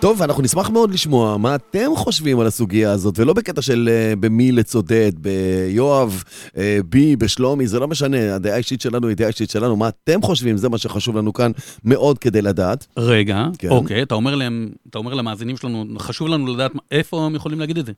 טוב, ואנחנו נשמח מאוד לשמוע מה אתם חושבים על הסוגיה הזאת, ולא בקטע של uh, במי לצודד, ביואב, uh, בי, בשלומי, זה לא משנה, הדעה האישית שלנו היא דעה אישית שלנו, מה אתם חושבים, זה מה שחשוב לנו כאן מאוד כדי לדעת. רגע, כן. אוקיי, אתה אומר להם, אתה אומר למאזינים שלנו, חשוב לנו לדעת איפה הם יכולים להגיד את זה.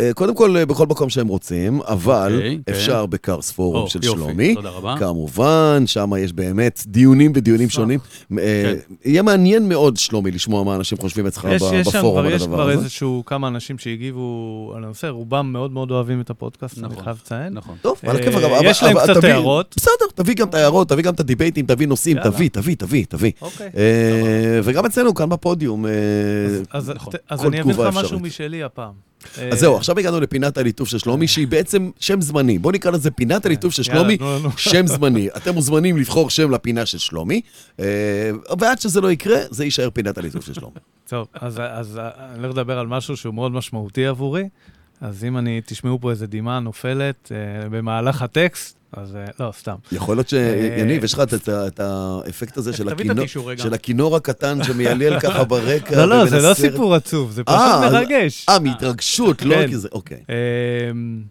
אה, קודם כל, אה, בכל מקום שהם רוצים, אבל אוקיי, כן. אפשר בקארס פורום או, של יופי, שלומי. תודה רבה. כמובן, שם יש באמת דיונים ודיונים. שונים. אה, יהיה מעניין מאוד, שלומי, לשמוע מה אנשים חושבים אצלך יש, יש שם בפורום כבר, על יש הדבר כבר הזה. איזשהו כמה אנשים שהגיבו על הנושא, רובם מאוד מאוד אוהבים את הפודקאסט, אני נכון. חייב לציין. נכון. טוב, על הכיף, אבל... יש להם קצת הערות. בסדר, תביא גם את ההערות, תביא גם את הדיבייטים, תביא נושאים. תביא, תביא, תביא, תביא. אוקיי. וגם אצלנו, כאן בפודיום. אז, נכון. אז כל אני אביא תגובה לך משהו אפשרית. משלי הפעם. אז זהו, עכשיו הגענו לפינת הליטוף של שלומי, שהיא בעצם שם זמני. בוא נקרא לזה פינת הליטוף של שלומי. שם זמני. אתם מוזמנים לבחור שם לפינה של שלומי, אה, ועד שזה לא יקרה, זה יישאר פינת הליטוף של שלומי. טוב, אז, אז אה, אני הולך לדבר על משהו שהוא מאוד משמעותי עבורי. אז אם אני, תשמעו פה איזה דמעה נופלת אה, במהלך הטקסט, אז אה, לא, סתם. יכול להיות שיניב, יש לך את האפקט הזה של הכינור- רגע. של הכינור הקטן שמיילל ככה ברקע. לא, לא, זה לא סיפור עצוב, זה פשוט אה, מרגש. אה, מהתרגשות, לא כן. כי זה... אוקיי. אמ,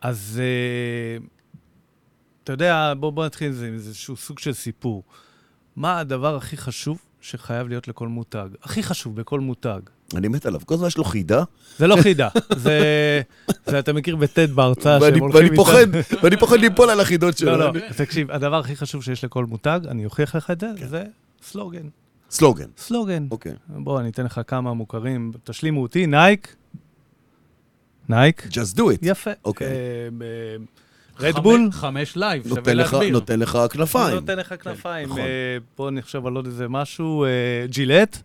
אז אה, אתה יודע, בוא, בוא נתחיל עם זה, עם איזשהו סוג של סיפור. מה הדבר הכי חשוב שחייב להיות לכל מותג? הכי חשוב בכל מותג. אני מת עליו. כל הזמן יש לו חידה, זה לא חידה, זה, זה אתה מכיר בטד בהרצאה ואני שהם הולכים ואני פוחד, ואני פוחד ליפול על החידות שלו. לא, לא, תקשיב, הדבר הכי חשוב שיש לכל מותג, אני אוכיח לך את זה, כן. זה סלוגן. סלוגן. סלוגן. אוקיי. בוא, אני אתן לך כמה מוכרים, תשלימו אותי, נייק. נייק. Just do it. יפה. אוקיי. רדבול. חמש- חמש לייב, שווה להסביר. נותן לך כנפיים. נותן לך כנפיים. נכון. אה, בוא נחשוב על עוד איזה משהו. אה, ג'ילט.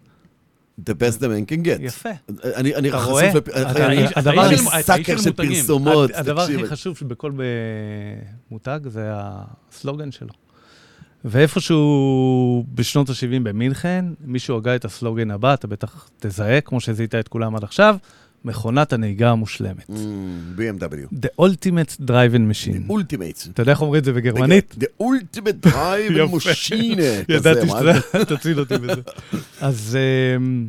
The best a man can get. יפה. אני אני אתה רואה? לפ- הדבר אני sucker של של. פרסומות. הד- הדבר תקשיב. הכי חשוב שבכל ב- מותג זה הסלוגן שלו. ואיפשהו בשנות ה-70 במינכן, מישהו הגה את הסלוגן הבא, אתה בטח תזהה, כמו שזיהית את כולם עד עכשיו, מכונת הנהיגה המושלמת. Mm, BMW. The Ultimate Driving Machine. Ultimate. אתה יודע איך אומרים את זה בגרמנית? The ultimate drive יפה. machine. ידעתי? שאתה תציל אותי בזה. אז אמ,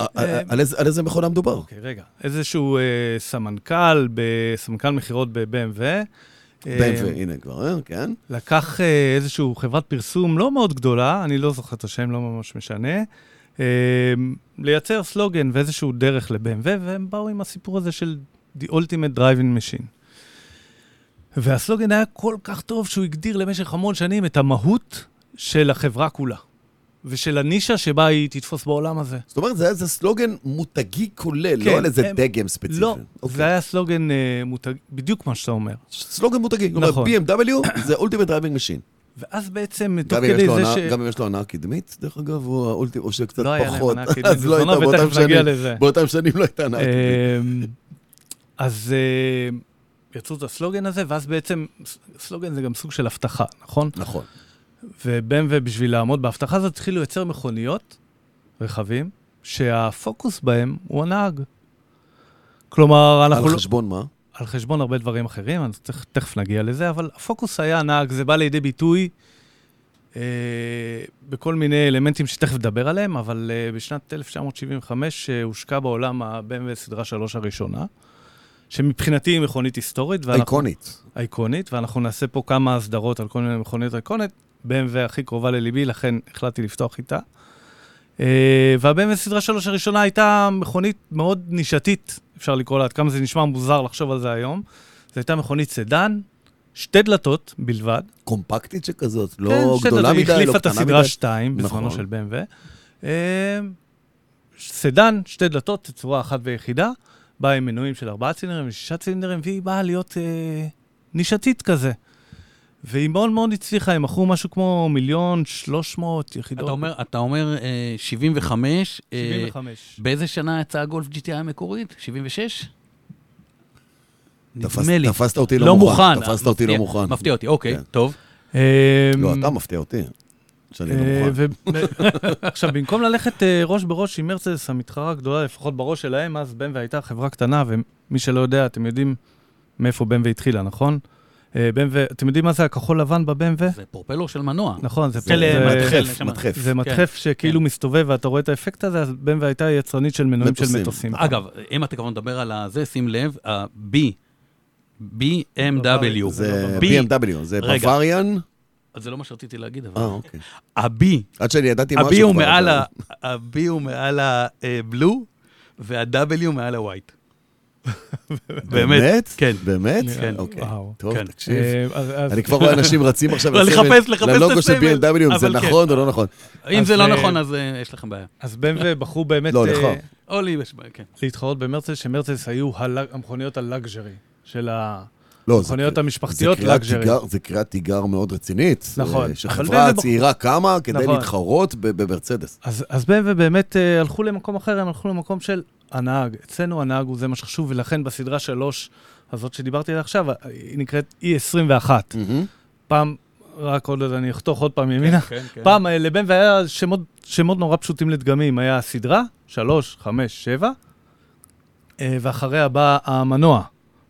אה, אה, על איזה- מכונה מדובר? אוקיי, רגע. איזשהו אה, סמנכ"ל, סמנכ"ל מכירות ב-BMW. אה, BMW, הנה כבר, אה, כן. לקח אה, איזושהי חברת פרסום לא מאוד גדולה, אני לא זוכר את השם, לא ממש משנה, אה, לייצר סלוגן ואיזשהו דרך ל-BMW, והם באו עם הסיפור הזה של The Ultimate Driving Machine. והסלוגן היה כל כך טוב שהוא הגדיר למשך המון שנים את המהות של החברה כולה, ושל הנישה שבה היא תתפוס בעולם הזה. זאת אומרת, זה היה איזה סלוגן מותגי כולל, כן, לא על איזה הם- דגם ספציפי. לא, אוקיי. זה היה סלוגן אה, מותג, בדיוק מה שאתה אומר. סלוגן מותגי. כלומר, נכון. BMW זה ultimate driving machine. ואז בעצם, תוך כדי זה ש... גם אם יש לו הנאה קדמית, דרך אגב, הוא האולטימט, או שקצת לא היה להם פחות. הנאה קדמית, אז לא הייתה באותם שנים. באותם שנים לא הייתה הנאה קדמית. אמ, אז אה, יצרו את הסלוגן הזה, ואז בעצם, סלוגן זה גם סוג של הבטחה, נכון? נכון. ו-BMW, בשביל לעמוד בהבטחה הזאת, התחילו לייצר מכוניות, רכבים, שהפוקוס בהם הוא הנהג. כלומר, אנחנו על לא... חשבון מה? על חשבון הרבה דברים אחרים, אז צריך, תכף נגיע לזה, אבל הפוקוס היה הנהג, זה בא לידי ביטוי אה, בכל מיני אלמנטים שתכף נדבר עליהם, אבל אה, בשנת 1975 אה, הושקע בעולם ה-BMW סדרה 3 הראשונה, שמבחינתי היא מכונית היסטורית. ואנחנו- אייקונית. אייקונית, ואנחנו נעשה פה כמה הסדרות על כל מיני מכוניות אייקונית. BMW הכי קרובה לליבי, לכן החלטתי לפתוח איתה. אה, וה-BMW סדרה 3 הראשונה הייתה מכונית מאוד נישתית, אפשר לקרוא לה, עד כמה זה נשמע מוזר לחשוב על זה היום. זו הייתה מכונית סדן, שתי דלתות בלבד. קומפקטית שכזאת, כן, לא שתי גדולה דלתות, מדי, היא לא החליפה את קטנה הסדרה מדי. 2 בזמנו נכון. של BMW. אה, סדן, שתי דלתות, תצורה אחת ויחידה, באה עם מנועים של ארבעה צילינדרים ושישה צילינדרים, והיא באה להיות אה, נישתית כזה. והיא מאוד מאוד הצליחה, הם מכרו משהו כמו מיליון שלוש מאות יחידות. אתה אומר, אתה אומר אה, 75, אה, 75. באיזה שנה יצאה הגולף GTI המקורית? 76? תפס- נדמה לי. תפסת אותי לא לא מוכן. מוכן. תפסת אותי לא מפתיע- מוכן. מפתיע אותי, אוקיי, כן. טוב. אה, לא, אתה מפתיע אותי. שאני לא אה, מוכן. ו- עכשיו, במקום ללכת אה, ראש בראש עם מרצדס, המתחרה הגדולה, לפחות בראש שלהם, אז BMW הייתה חברה קטנה, ומי שלא יודע, אתם יודעים מאיפה BMW התחילה, נכון? אה, BMW, אתם יודעים מה זה הכחול לבן ב-BMW? זה פרופלור של מנוע. נכון, זה של, אה, זה- מדחף. מדחף. זה מדחף שכאילו מסתובב ואתה רואה את האפקט הזה, אז BMW הייתה יצרנית של מנועים של מטוסים. אגב, אם אתה כבר מדבר על זה, שים לב, ה-B, BMW. זה B. BMW, זה רגע. בווריאן. אז זה לא מה שרציתי להגיד, אה, אבל... אוקיי. ה-B, עד שאני ידעתי משהו ה-B הוא כבר, מעל ה- ה-B הוא מעל ה-blue, וה-W מעל ה-white. באמת, כן. באמת? כן. אוקיי. וואו. טוב, כן. תקשיב. אה, אני כבר רואה אנשים רצים עכשיו לא, לסמל- לחפש- לחפש את ללוגו של B&W, אם זה כן. נכון או לא נכון. אם זה לא אה, נכון, אז אה, יש לכם בעיה. אז BMW בחרו באמת לא, לך. או לי יש בעיה, כן. להתחרות במרצדס, שמרצדס היו המכוניות הלאגז'רי של לא, זה- המכוניות זה המשפחתיות קריאת לאגז'רי. תיגר- זה קריאת תיגר מאוד רצינית. נכון. אה, שחברה צעירה קמה כדי נכון. להתחרות במרצדס. אז, אז BMW באמת אה, הלכו למקום אחר, הם הלכו למקום של הנהג. אצלנו הנהג הוא זה מה שחשוב, ולכן בסדרה שלוש הזאת שדיברתי עליה עכשיו, היא נקראת E21. פעם, רק עוד, אני אחתוך עוד פעם ימינה. כן, כן. פעם אה, לבן והיה שמות, שמות נורא פשוטים לדגמים. היה סדרה, שלוש, חמש, שבע, ואחריה בא המנוע,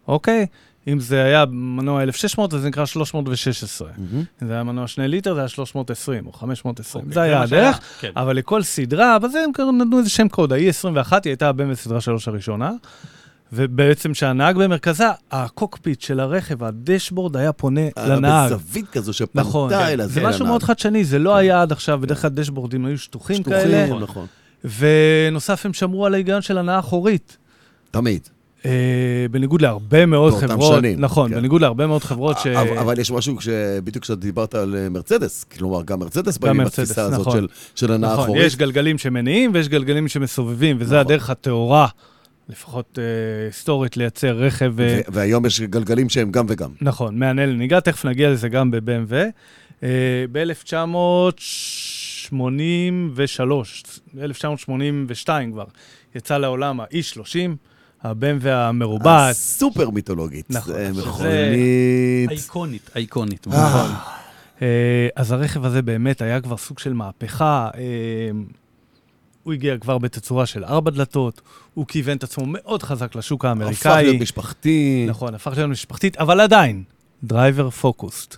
אוקיי? אם זה היה מנוע 1600, אז זה נקרא 316. מהמם. אם זה היה מנוע 2 ליטר, זה היה 320 או 520. אוקיי, זה היה הדרך. כן. אבל לכל סדרה, אבל זה הם נתנו איזה שם קוד. ה-E21 היא הייתה בין סדרה שלוש הראשונה, ובעצם שהנהג במרכזה, הקוקפיט של הרכב, הדשבורד היה פונה אה, לנהג. בזווית כזו נכון, שפנתה אל זה הזה. משהו לנהג. מאוד חדשני, זה לא היה עד עכשיו, בדרך כלל דשבורדים היו שטוחים כאלה, שטוחים, נכון. ונוסף, הם שמרו על ההיגיון של הנעה האחורית. תמיד. אה, בניגוד להרבה מאוד באותם חברות, שנים, נכון, כן. בניגוד להרבה מאוד חברות ש... אבל אבל יש משהו, בדיוק כשאתה דיברת על אה, מרצדס, כלומר, גם מרצדס באים עם מרצדס, התפיסה הזאת נכון. של- של הנעה נכון, האחורית. יש גלגלים שמניעים ויש גלגלים שמסובבים, וזה נכון. הדרך הטהורה, לפחות אה, היסטורית, לייצר רכב... אה, ו- והיום יש גלגלים שהם גם וגם. נכון, מהנה לנהיגה, תכף נגיע לזה גם ב-BMW. ב-1983, ב-1982 כבר, יצא לעולם ה-E30, ה-BMW המרובעת. הסופר מיתולוגית. נכון, מכונית. אייקונית, אייקונית. אה, אה, אז הרכב הזה באמת היה כבר סוג של מהפכה. אה, הוא הגיע כבר בתצורה של ארבע דלתות, הוא כיוון את עצמו מאוד חזק לשוק הפך האמריקאי. להיות משפחתי. נכון, הפך להיות משפחתית, אבל עדיין, Driver focused.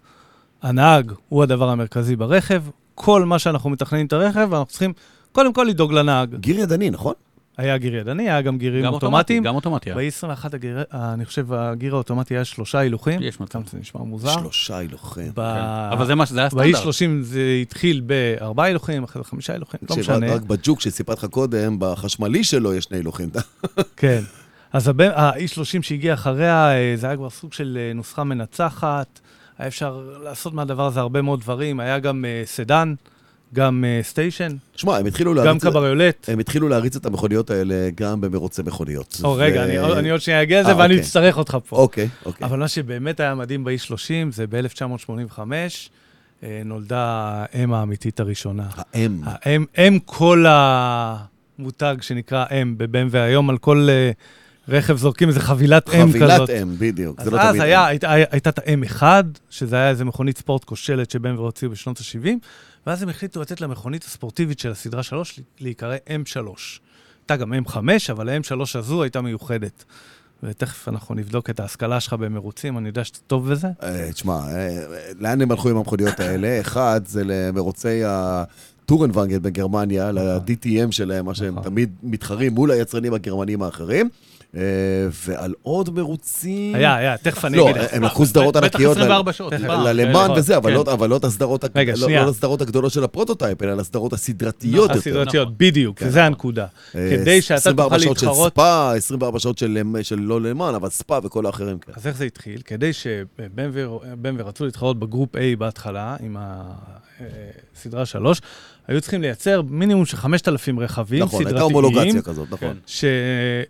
הנהג הוא הדבר המרכזי ברכב, כל מה שאנחנו מתכננים את הרכב, אנחנו צריכים קודם כל לדאוג לנהג. גיר ידני, נכון? היה גיר ידני, היה גם גירים גם אוטומטי, אוטומטיים. גם אוטומטי. ב-21, הגיר- אני חושב, הגיר האוטומטי היה שלושה הילוכים. יש מצב. זה נשמע מוזר. שלושה הילוכים. ב- כן. אבל זה מה שזה היה סטנדרט. ב-E30 זה התחיל בארבעה הילוכים, אחרי זה חמישה הילוכים, לא משנה. רק בג'וק שסיפרתי לך קודם, בחשמלי שלו יש שני הילוכים. כן. אז הב- ה-E30 שהגיע אחריה, אה, זה היה כבר סוג של אה, נוסחה מנצחת. היה אפשר לעשות מהדבר הזה הרבה מאוד דברים. היה גם אה, סדן, גם אה, סטיישן, שמע, הם התחילו גם להריץ... קבריולט. הם התחילו להריץ את המכוניות האלה גם במרוצי מכוניות. או, רגע, ו- אני עוד- אני עוד שנייה אגיע לזה, אה, ואני אוקיי. אצטרך אותך פה. אוקיי, אוקיי. אבל מה שבאמת היה מדהים ב-E30, זה ב-1985, נולדה האם האמיתית הראשונה. האם. האם, אם כל המותג שנקרא אם בבן והיום על כל אה, רכב זורקים איזה חבילת אם כזאת. חבילת אם, בדיוק. אז זה לא אז תמיד היה, אם. הייתה, את ה-M1, שזה היה איזה מכונית ספורט כושלת שבן והוציאו בשנות ה-70, ואז הם החליטו לתת למכונית הספורטיבית של הסדרה 3 להיקרא M3. הייתה גם M5, אבל ה-M3 הזו הייתה מיוחדת. ותכף אנחנו נבדוק את ההשכלה שלך במרוצים, אני יודע שאתה טוב בזה. אה, תשמע, אה, לאן הם הלכו עם המכוניות האלה? אחד, זה למרוצי הטורנוונגל בגרמניה, ל-DTM שלהם, מה שהם נכון. תמיד מתחרים מול היצרנים הגרמנים האחרים. אה, ועל עוד מרוצים... היה, היה, תכף אני לא, אגיד לך. הם לקחו סדרות בטח ענקיות. 24 שעות. תכף, פעם, ללה מאן כן. וזה, אבל כן. לא- אבל לא את הסדרות לא-. לא הגדולות של ה prototype, אלא לסדרות הסדרתיות יותר. הסדרתיות, נכון. בדיוק, כן, נכון. הנקודה. אה, כדי שאתה 24 תוכל שעות של להתחרות... ספא, 24 שעות של לה מאן, אבל ספא וכל האחרים. כן. אז איך זה התחיל? כדי שב.מ.וו רצו להתחרות ב Group A בהתחלה, עם הסדרה 3, היו צריכים לייצר מינימום של 5,000 רכבים נכון, הייתה סדרתיים, הומולוגציה כזאת, נכון. כן. ש...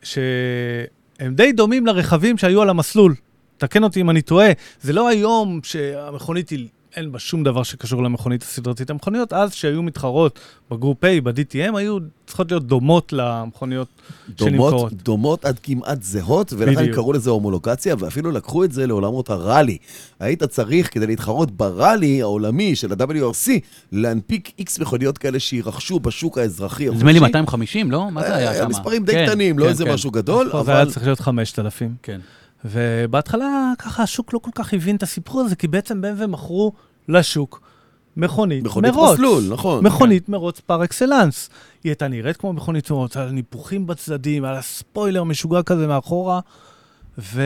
שהם די דומים לרכבים שהיו על המסלול. תקן אותי אם אני טועה, זה לא היום שהמכונית היא... אין בה שום דבר שקשור למכונית הסדרתית. המכוניות אז, שהיו מתחרות בגרופ A, ב-DTM, היו צריכות להיות דומות למכוניות דומות, שנמכרות. דומות עד כמעט זהות, ולכן בדיוק. קראו לזה הומולוגציה, ואפילו לקחו את זה לעולמות הראלי. היית צריך, כדי להתחרות בראלי העולמי של ה-WRC, להנפיק איקס מכוניות כאלה שיירכשו בשוק האזרחי נדמה לי החופשי. 250, לא? מה זה היה אה, שם? מספרים די כן, קטנים, לא כן, איזה כן. משהו גדול, פה זה היה אבל... צריך להיות 5,000. כן. ובהתחלה, ככה, השוק לא כל כך הבין את הסיפור הזה, כי בעצם BMW מכרו לשוק מכונית, מכונית מרוץ. מסלול, נכון. מכונית מרוץ פר אקסלנס. היא הייתה נראית כמו מכונית מרוץ, על ניפוחים בצדדים, על הספוילר משוגע כזה מאחורה, ו...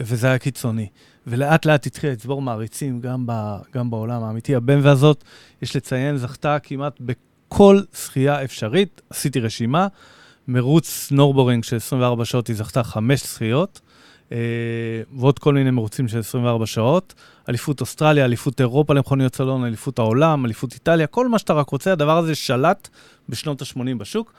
וזה היה קיצוני. ולאט לאט התחיל לצבור מעריצים גם, ב... גם בעולם האמיתי. ה-BMW הזאת, יש לציין, זכתה כמעט בכל זכייה אפשרית, עשיתי רשימה, מרוץ נורבורגרינג של 24 שעות, היא זכתה חמש זכיות, ועוד כל מיני מרוצים של 24 שעות. אליפות אוסטרליה, אליפות אירופה למכוניות סלון, אליפות העולם, אליפות איטליה, כל מה שאתה רק רוצה, הדבר הזה שלט בשנות ה-80 בשוק,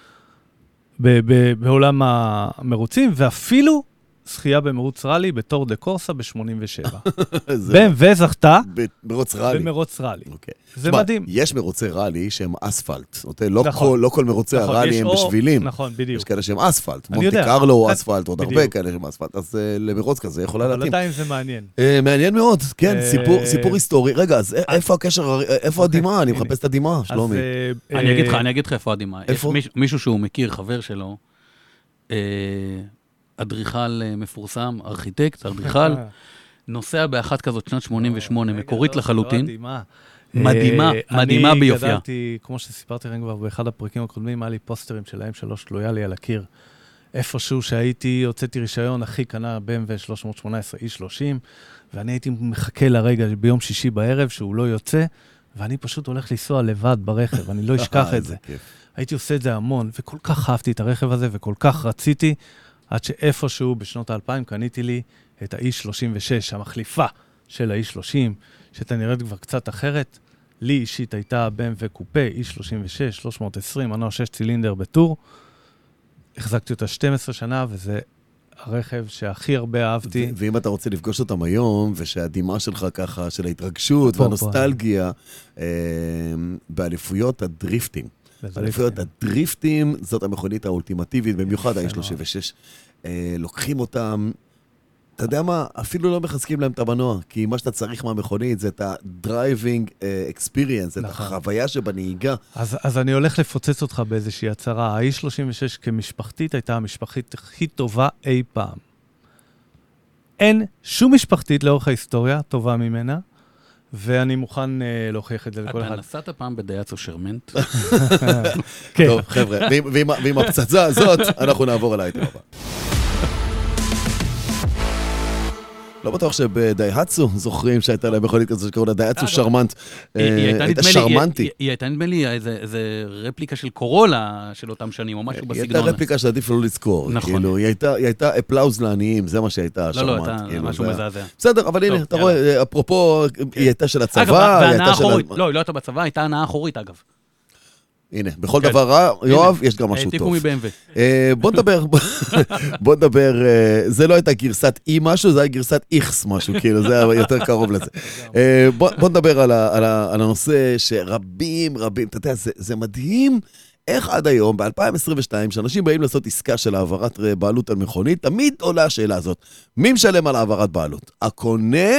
בעולם המרוצים, ואפילו זכייה במרוץ ראלי ב Tour de Corse ב-87. זה BMW זכתה במרוץ ראלי. במרוץ ראלי. אוקיי. זה מדהים. יש מרוצי ראלי שהם אספלט. אוקיי? לא נכון. כל- לא כל מרוצי נכון, הראלי הם או- בשבילים. נכון, בדיוק. יש כאלה שהם אספלט. מונטי יודע. קרלו הוא אז- אספלט, עוד הרבה. כאלה שהם אספלט. אז אה, למרוץ כזה יכולה אבל להתאים. עדיין זה מעניין. אה, מעניין מאוד, כן, אה, סיפור- סיפור היסטורי. רגע, אז א- איפה הקשר, איפה אוקיי, הדמעה? אני. מחפש את הדמעה, שלומי. אני אגיד לך, אני אגיד לך איפה הדמעה. מישהו שהוא מכיר, חבר שלו, אדריכל אה, מפורסם, ארכיטקט, אדריכל, נוסע באחת כזאת שנת 88, רגע, מקורית לא, לחלוטין. לא מדהימה. מדהימה, אה, מדהימה ביופייה. אני גדלתי, כמו שסיפרתי לכם כבר באחד הפרקים הקודמים, היה לי פוסטרים של ה-M3 תלויה לי על הקיר. איפשהו שהייתי, הוצאתי רישיון, אחי קנה BMW 318 E30, ואני הייתי מחכה לרגע ביום שישי בערב שהוא לא יוצא, ואני פשוט הולך לנסוע לבד ברכב, אני לא אשכח אה, את זה. הייתי עושה את זה המון, וכל כך אהבתי את הרכב הזה, וכל כך רציתי, עד שאיפשהו בשנות האלפיים קניתי לי את ה-E36, המחליפה של ה-E30, שהייתה נראית כבר קצת אחרת. לי אישית הייתה BMW קופה, E36, 320, מנוע 6 צילינדר בטור. החזקתי אותה 12 שנה, וזה הרכב שהכי הרבה אהבתי. ואם אתה רוצה לפגוש אותם היום, ושהדמעה שלך ככה, של ההתרגשות והנוסטלגיה, אה, באליפויות הדריפטינג. באליפויות הדריפטים, זאת המכונית האולטימטיבית, במיוחד יפה ה-36. אה, לוקחים אותם, אתה יודע מה? אפילו לא מחזקים להם את המנוע, כי מה שאתה צריך מהמכונית זה את ה-driving אה, experience, את נכון. החוויה שבנהיגה. אז, אז אני הולך לפוצץ אותך באיזושהי הצהרה. ה-E36 כמשפחתית הייתה המשפחתית הכי טובה אי פעם. אין שום משפחתית לאורך ההיסטוריה טובה ממנה, ואני מוכן uh, להוכיח את זה לכל אתה אחד. נסעת פעם בדייצו שרמנט? כן, טוב, חבר'ה, ועם הפצצה הזאת, אנחנו נעבור על האייטם הבא. לא בטוח שבדייהצו זוכרים שהייתה להם מכונית כזאת שקראו לה דייהצו שרמנט. אה, הייתה הייתה נדמה לי- שרמנטי. היא- הייתה נדמה לי איזה רפליקה של קורולה של אותם שנים, או משהו היא הייתה בסגנון. רפליקה שעדיף לא לזכור. נכון. כאילו, היא הייתה- הייתה אפלאוז לעניים, זה מה שהייתה, לא, השרמנט. לא, הייתה כאילו, משהו מזעזע. בסדר, אבל הנה, אתה. רואה, אפרופו, היא הייתה של הצבא, היא הייתה של... לא, היא לא הייתה בצבא, הייתה הנאה אחורית, אגב. הנה, בכל כן. דבר רע, יואב, יש גם משהו העתיקו טוב. מ-BMW. אה, בוא נדבר, בוא נדבר, אה, זה לא הייתה גרסת אי משהו, זה היה גרסת איכס משהו, כאילו, זה היה יותר קרוב לזה. אה, בוא בוא נדבר על ה- על ה- על הנושא שרבים, רבים, אתה יודע, זה- זה מדהים. איך עד היום, ב-2022, כשאנשים באים לעשות עסקה של העברת בעלות על מכונית, תמיד עולה השאלה הזאת, מי משלם על העברת בעלות? הקונה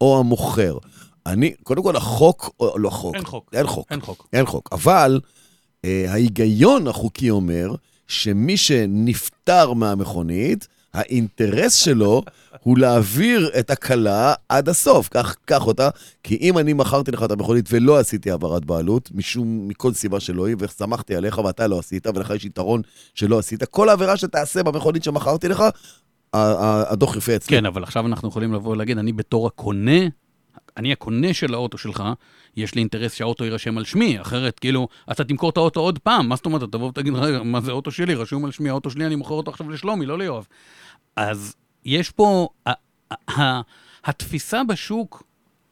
או המוכר? אני, קודם כל, החוק, או לא חוק. אין חוק. אין חוק. אין חוק. אין חוק. אבל ההיגיון החוקי אומר שמי שנפטר מהמכונית, האינטרס שלו הוא להעביר את הכלה עד הסוף. קח, קח אותה, כי אם אני מכרתי לך את המכונית ולא עשיתי העברת בעלות, משום, מכל סיבה שלא היא, וסמכתי עליך ואתה לא עשית, ולך יש יתרון שלא עשית, כל העבירה שתעשה במכונית שמכרתי לך, הדוח יפה אצלי. כן, אבל עכשיו אנחנו יכולים לבוא ולהגיד, אני בתור הקונה, אני הקונה של האוטו שלך, יש לי אינטרס שהאוטו יירשם על שמי, אחרת כאילו, אתה תמכור את האוטו עוד פעם, מה זאת אומרת? אתה תבוא ותגיד, רגע, מה זה אוטו שלי, רשום על שמי, האוטו שלי, אני מוכר אותו עכשיו לשלומי, לא ליואב. אז יש פה, התפיסה בשוק,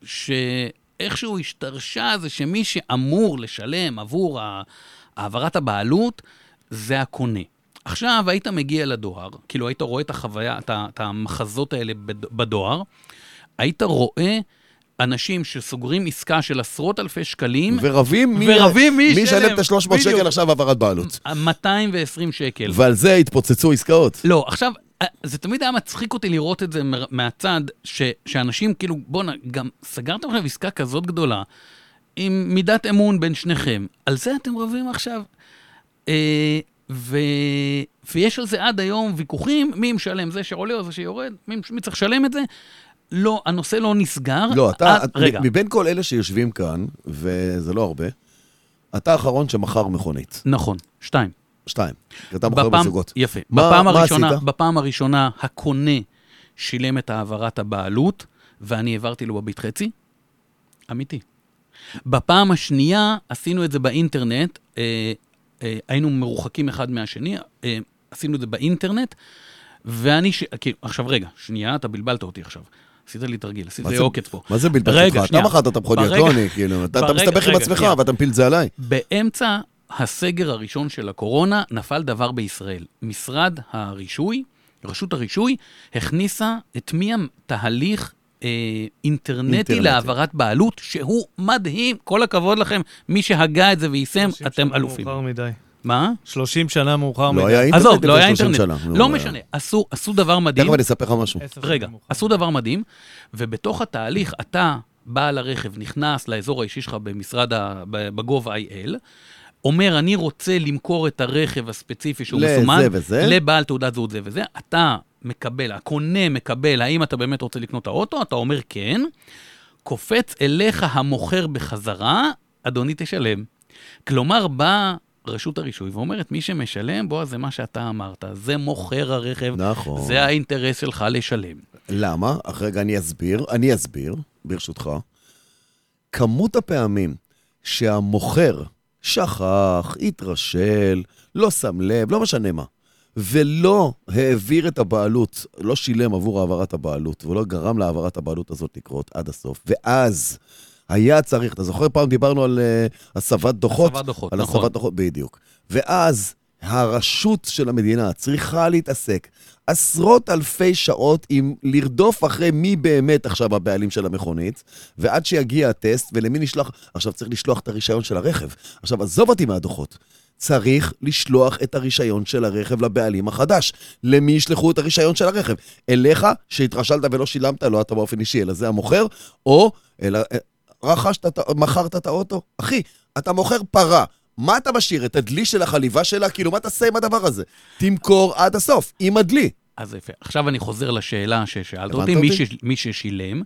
שאיכשהו השתרשה, זה שמי שאמור לשלם עבור העברת הבעלות, זה הקונה. עכשיו, היית מגיע לדואר, כאילו היית רואה את החוויה, את המחזות האלה בד- בדואר, היית רואה אנשים שסוגרים עסקה של עשרות אלפי שקלים, ורבים מי, ורבים מי מי ישלם. את ה-300 בדיוק. שקל עכשיו העברת בעלות. 220 שקל. ועל זה התפוצצו עסקאות. לא, עכשיו, אה, זה תמיד היה מצחיק אותי לראות את זה מהצד, ש, שאנשים כאילו, בואנה, גם סגרתם עכשיו עסקה כזאת גדולה, עם מידת אמון בין שניכם, על זה אתם רבים עכשיו? אה, ו... ויש על זה עד היום ויכוחים, מי משלם, זה שעולה או זה שיורד, מי, מי צריך לשלם את זה? לא, הנושא לא נסגר. לא, אתה, את- רגע, מבין כל אלה שיושבים כאן, וזה לא הרבה, אתה האחרון שמכר מכונית. נכון, שתיים. שתיים. כי אתה מוכר בזוגות. יפה. מה- בפעם, מה הראשונה, עשית? בפעם הראשונה הקונה שילם את העברת הבעלות, ואני העברתי לו בביט חצי. אמיתי. בפעם השנייה עשינו את זה באינטרנט, אה, אה, היינו מרוחקים אחד מהשני, אה, עשינו את זה באינטרנט, ואני, ש... כאילו, עכשיו רגע, שנייה, אתה בלבלת אותי עכשיו. עשית לי תרגיל, עשית מה לי זה- עוקץ פה. מה זה בלבלת רגע, אותך? אתה. מכרת את המכוניות, לא אני, כאילו. אתה מסתבך עם עצמך. ואתה מפיל את זה עליי. באמצע הסגר הראשון של הקורונה נפל דבר בישראל. משרד הרישוי, רשות הרישוי, הכניסה, הטמיעה תהליך אה, אינטרנטי, אינטרנטי. להעברת בעלות, שהוא מדהים. כל הכבוד לכם, מי שהגה את זה ויישם, 30 אתם אלופים. מה? 30 שנה מאוחר לא מדי. היה אינטרנט עזוב, לא היה לפני 30 אינטרנט. שנה. לא משנה, עשו, עשו דבר מדהים. תכף אני אספר לך משהו. רגע. עשו דבר מדהים, ובתוך התהליך, אתה, בעל הרכב, נכנס לאזור האישי שלך במשרד, ה... ב-gov.il, אומר, אני רוצה למכור את הרכב הספציפי שהוא לזה מסומן, וזה. לבעל תעודת זהות זה וזה, אתה מקבל, הקונה מקבל, האם אתה באמת רוצה לקנות את האוטו? אתה אומר כן, קופץ אליך המוכר בחזרה, אדוני תשלם. כלומר, באה רשות הרישוי ואומרת, מי שמשלם, בוא, זה מה שאתה אמרת, זה מוכר הרכב, נכון. זה האינטרס שלך לשלם. למה? רגע, אני אסביר. אני אסביר, ברשותך. כמות הפעמים שהמוכר שכח, התרשל, לא שם לב, לא משנה מה, ולא העביר את הבעלות, לא שילם עבור העברת הבעלות, ולא גרם להעברת הבעלות הזאת לקרות עד הסוף, ואז היה צריך, אתה זוכר פעם דיברנו על uh, הסבת דוחות? הסבת דוחות, על נכון. הסבת דוחות, בדיוק. ואז הרשות של המדינה צריכה להתעסק עשרות אלפי שעות עם לרדוף אחרי מי באמת עכשיו הבעלים של המכונית, ועד שיגיע הטסט, ולמי נשלח... עכשיו צריך לשלוח את הרישיון של הרכב. עכשיו, עזוב אותי מהדוחות. צריך לשלוח את הרישיון של הרכב לבעלים החדש. למי ישלחו את הרישיון של הרכב? אליך, שהתרשלת ולא שילמת, לא אתה באופן אישי, אלא זה המוכר, או אה, רכשת, מכרת את האוטו? אחי, אתה מוכר פרה. מה אתה משאיר? את הדלי של החליבה שלה? כאילו, מה תעשה עם הדבר הזה? תמכור עד הסוף, עם הדלי. אז יפה. עכשיו אני חוזר לשאלה ששאלת הבנת אותי, מי, אותי? ש... מי ששילם,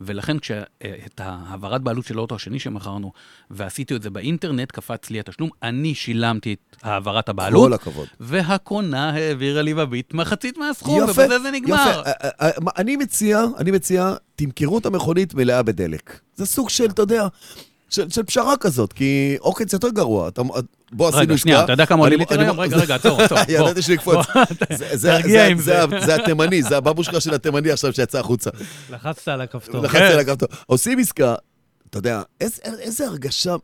ולכן כשאת העברת בעלות של האוטו השני שמכרנו, ועשיתי את זה באינטרנט, קפץ לי התשלום, אני שילמתי את העברת הבעלות, כל הכבוד. והקונה העבירה לי בביט מחצית מהסכום, יפה, ובזה זה נגמר. יפה. אה, אה, אני מציע, אני מציע, תמכרו את המכונית מלאה בדלק. זה סוג של, אתה יודע, של, של פשרה כזאת, כי עוקץ יותר גרוע. אתה, בוא, עשינו רגע, עסקה. שנייה, אתה יודע כמה עולה אני- ליטר אני- היום? רגע, רגע, עצור, עצור. ידעתי שנקפוץ. זה- זה- תרגיע זה- עם זה- זה. התימני, זה הבבושקה של התימני עכשיו שיצא החוצה. לחצת על הכפתור. לחצתי על הכפתור. עושים עסקה, אתה יודע, איזה הרגשה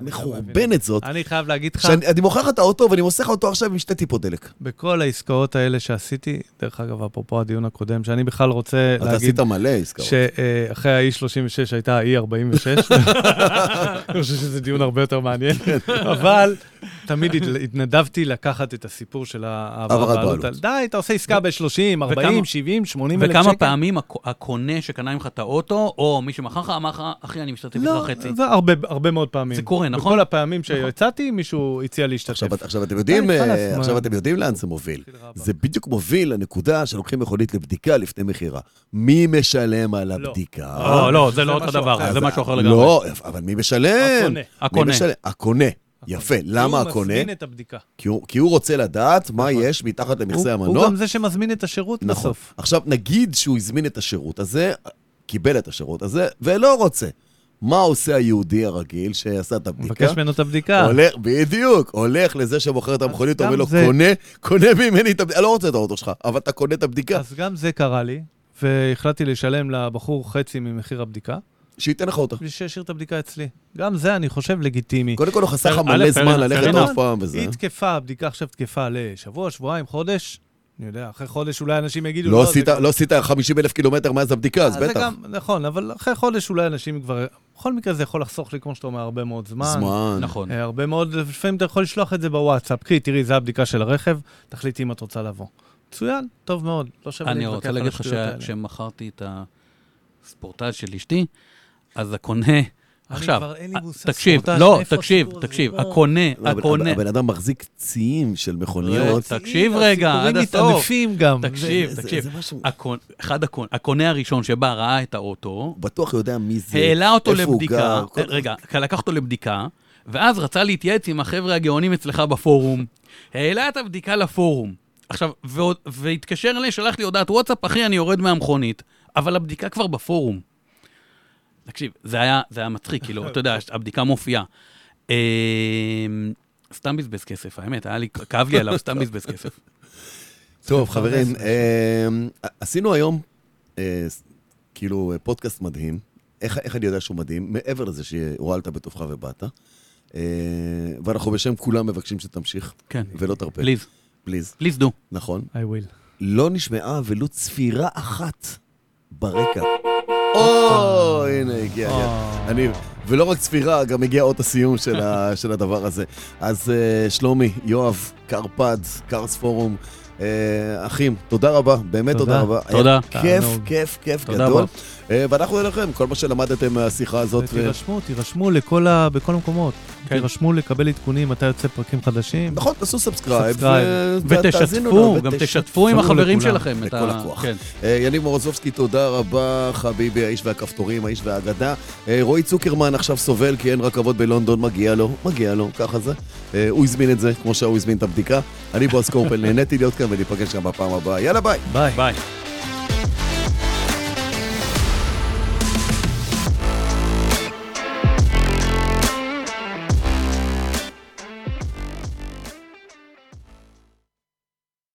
אני חייב מחורבנת זאת. אני חייב להגיד לך, שאני אני מוכר לך את האוטו ואני מוסר לך אותו עכשיו עם שתי טיפות דלק. בכל העסקאות האלה שעשיתי, דרך אגב, אפרופו הדיון הקודם, שאני בכלל רוצה אתה להגיד עשית מלא עסקאות. שאחרי ה-E36 הייתה ה-E46. אני חושב שזה דיון הרבה יותר מעניין. אבל תמיד הת- התנדבתי לקחת את הסיפור של העברת בעלות. די, אתה עושה עסקה ב-30, 40, וכמה- 70, 80 אלף שקל. וכמה פעמים הק- הקונה שקנה ממך את האוטו, או מי שמכר לך, אמר לך, אחי, אני משתתף לא, איתך חצי. זה הרבה, מאוד פעמים. זה קורה, נכון? בכל הפעמים שיצאתי, מישהו הציע להשתתף. עכשיו, אתם יודעים, אה, אתם יודעים לאן זה מוביל. זה בדיוק מוביל לנקודה שלוקחים מכונית לבדיקה לפני מכירה. מי משלם על הבדיקה? לא, לא, זה לא אותו דבר. זה משהו אחר לגמרי. לא, אבל מי משלם? הקונה. הקונה. הקונה. יפה. למה הוא הקונה? מזמין את הבדיקה. כי הוא- כי הוא רוצה לדעת מה יש מתחת הוא למכסה הוא המנוע. גם זה שמזמין את השירות נכון. בסוף. עכשיו, נגיד שהוא הזמין את השירות הזה, קיבל את השירות הזה, ולא רוצה. מה עושה היהודי הרגיל שעשה את הבדיקה? מבקש ממנו את הבדיקה. הולך, בדיוק, הולך לזה שמוכר את המכונית, אומר לו, זה- קונה, קונה ממני את הבדיקה, אני לא רוצה את האוטו שלך, אבל אתה קונה את הבדיקה, אז גם זה קרה לי, והחלטתי לשלם לבחור חצי ממחיר הבדיקה, שייתן לך אותה. בשביל שישאיר את הבדיקה אצלי. גם זה, אני חושב, לגיטימי. קודם כל הוא חסך לך מלא זמן ללכת עוד. פעם וזה. היא תקפה, הבדיקה עכשיו תקפה לשבוע, שבועיים, חודש. אני יודע, אחרי חודש אולי אנשים יגידו... לא זה עשית- כבר- לא עשית 50 אלף קילומטר מאז הבדיקה, אז אה, זה בטח. גם, נכון, אבל אחרי חודש אולי אנשים כבר... בכל מקרה זה יכול לחסוך לי, כמו שאתה אומר, הרבה מאוד זמן. זמן. נכון. אה, הרבה מאוד, לפעמים אתה יכול לשלוח את זה בוואטסאפ. קחי, תראי, זו הבדיקה של הרכב, תחליטי אם את רוצה לבוא. מצוין, טוב מאוד, לא שווה אני להתווכח רוצה על להגיד לך השטויות האלה. שמכרתי את הספורטאז' של אשתי, אז הקונה... עכשיו, כבר אין לי מושג תקשיב, לא, תקשיב? תקשיב. הקונה, לא, אבל- הקונה... הבן אדם מחזיק ציים של מכוניות. רגע, תקשיב רגע, עד הסוף. מתענפים גם. תקשיב, תקשיב. אחד הקונ- הקונה הראשון שבא, ראה את האוטו, בטוח יודע מי זה, העלה אותו איפה הוא לבדיקה, גר, רגע, לקח אותו לבדיקה, ואז רצה להתייעץ עם החבר'ה הגאונים אצלך בפורום, העלה את הבדיקה לפורום. עכשיו, והתקשר אליי, שלח לי הודעת וואטסאפ, אחי, אני יורד מהמכונית, אבל הבדיקה כבר בפורום. תקשיב, זה היה, זה היה מצחיק, כאילו, אתה יודע, הבדיקה מופיעה. אמ, סתם בזבז כסף, האמת, היה לי, כאב לי עליו, סתם בזבז כסף. טוב, חברים. אה, עשינו היום אה, כאילו פודקאסט מדהים. איך איך אני יודע שהוא מדהים? מעבר לזה שהואלת בטובך ובאת. אה, ואנחנו בשם כולם מבקשים שתמשיך, כן. ולא תרפה. Please, please. Please do. נכון. I will. לא נשמעה ולו צפירה אחת ברקע. או, הנה, הגיע. אני, ולא רק צפירה, גם הגיע אות הסיום של, הדבר הזה. אז אה, שלומי, יואב, קרפד, Cars Forum, אה, אחים, תודה רבה, באמת תודה, תודה. רבה. תודה. כיף. כיף, כיף תודה גדול. אה, ואנחנו אליכם, כל מה שלמדתם מהשיחה הזאת. ו... תירשמו, תירשמו לכל ה... בכל המקומות. כן. תירשמו לקבל עדכונים מתי יוצא פרקים חדשים. נכון, תעשו subscribe. ותשתפו, גם תשתפו עם החברים. שלכם. בכל הכוח. כן. אה, יניב מורוזובסקי, תודה רבה, חביבי, האיש והכפתורים, האיש והאגדה. אה, רועי צוקרמן עכשיו סובל כי אין רכבות בלונדון, מגיע לו, מגיע לו, ככה זה. אה, הוא הזמין את זה, כמו שהוא הזמין את הבדיקה. אני בועז קורפל, נהניתי להיות כאן וניפגש גם בפעם הבאה. יאללה. ביי. ביי.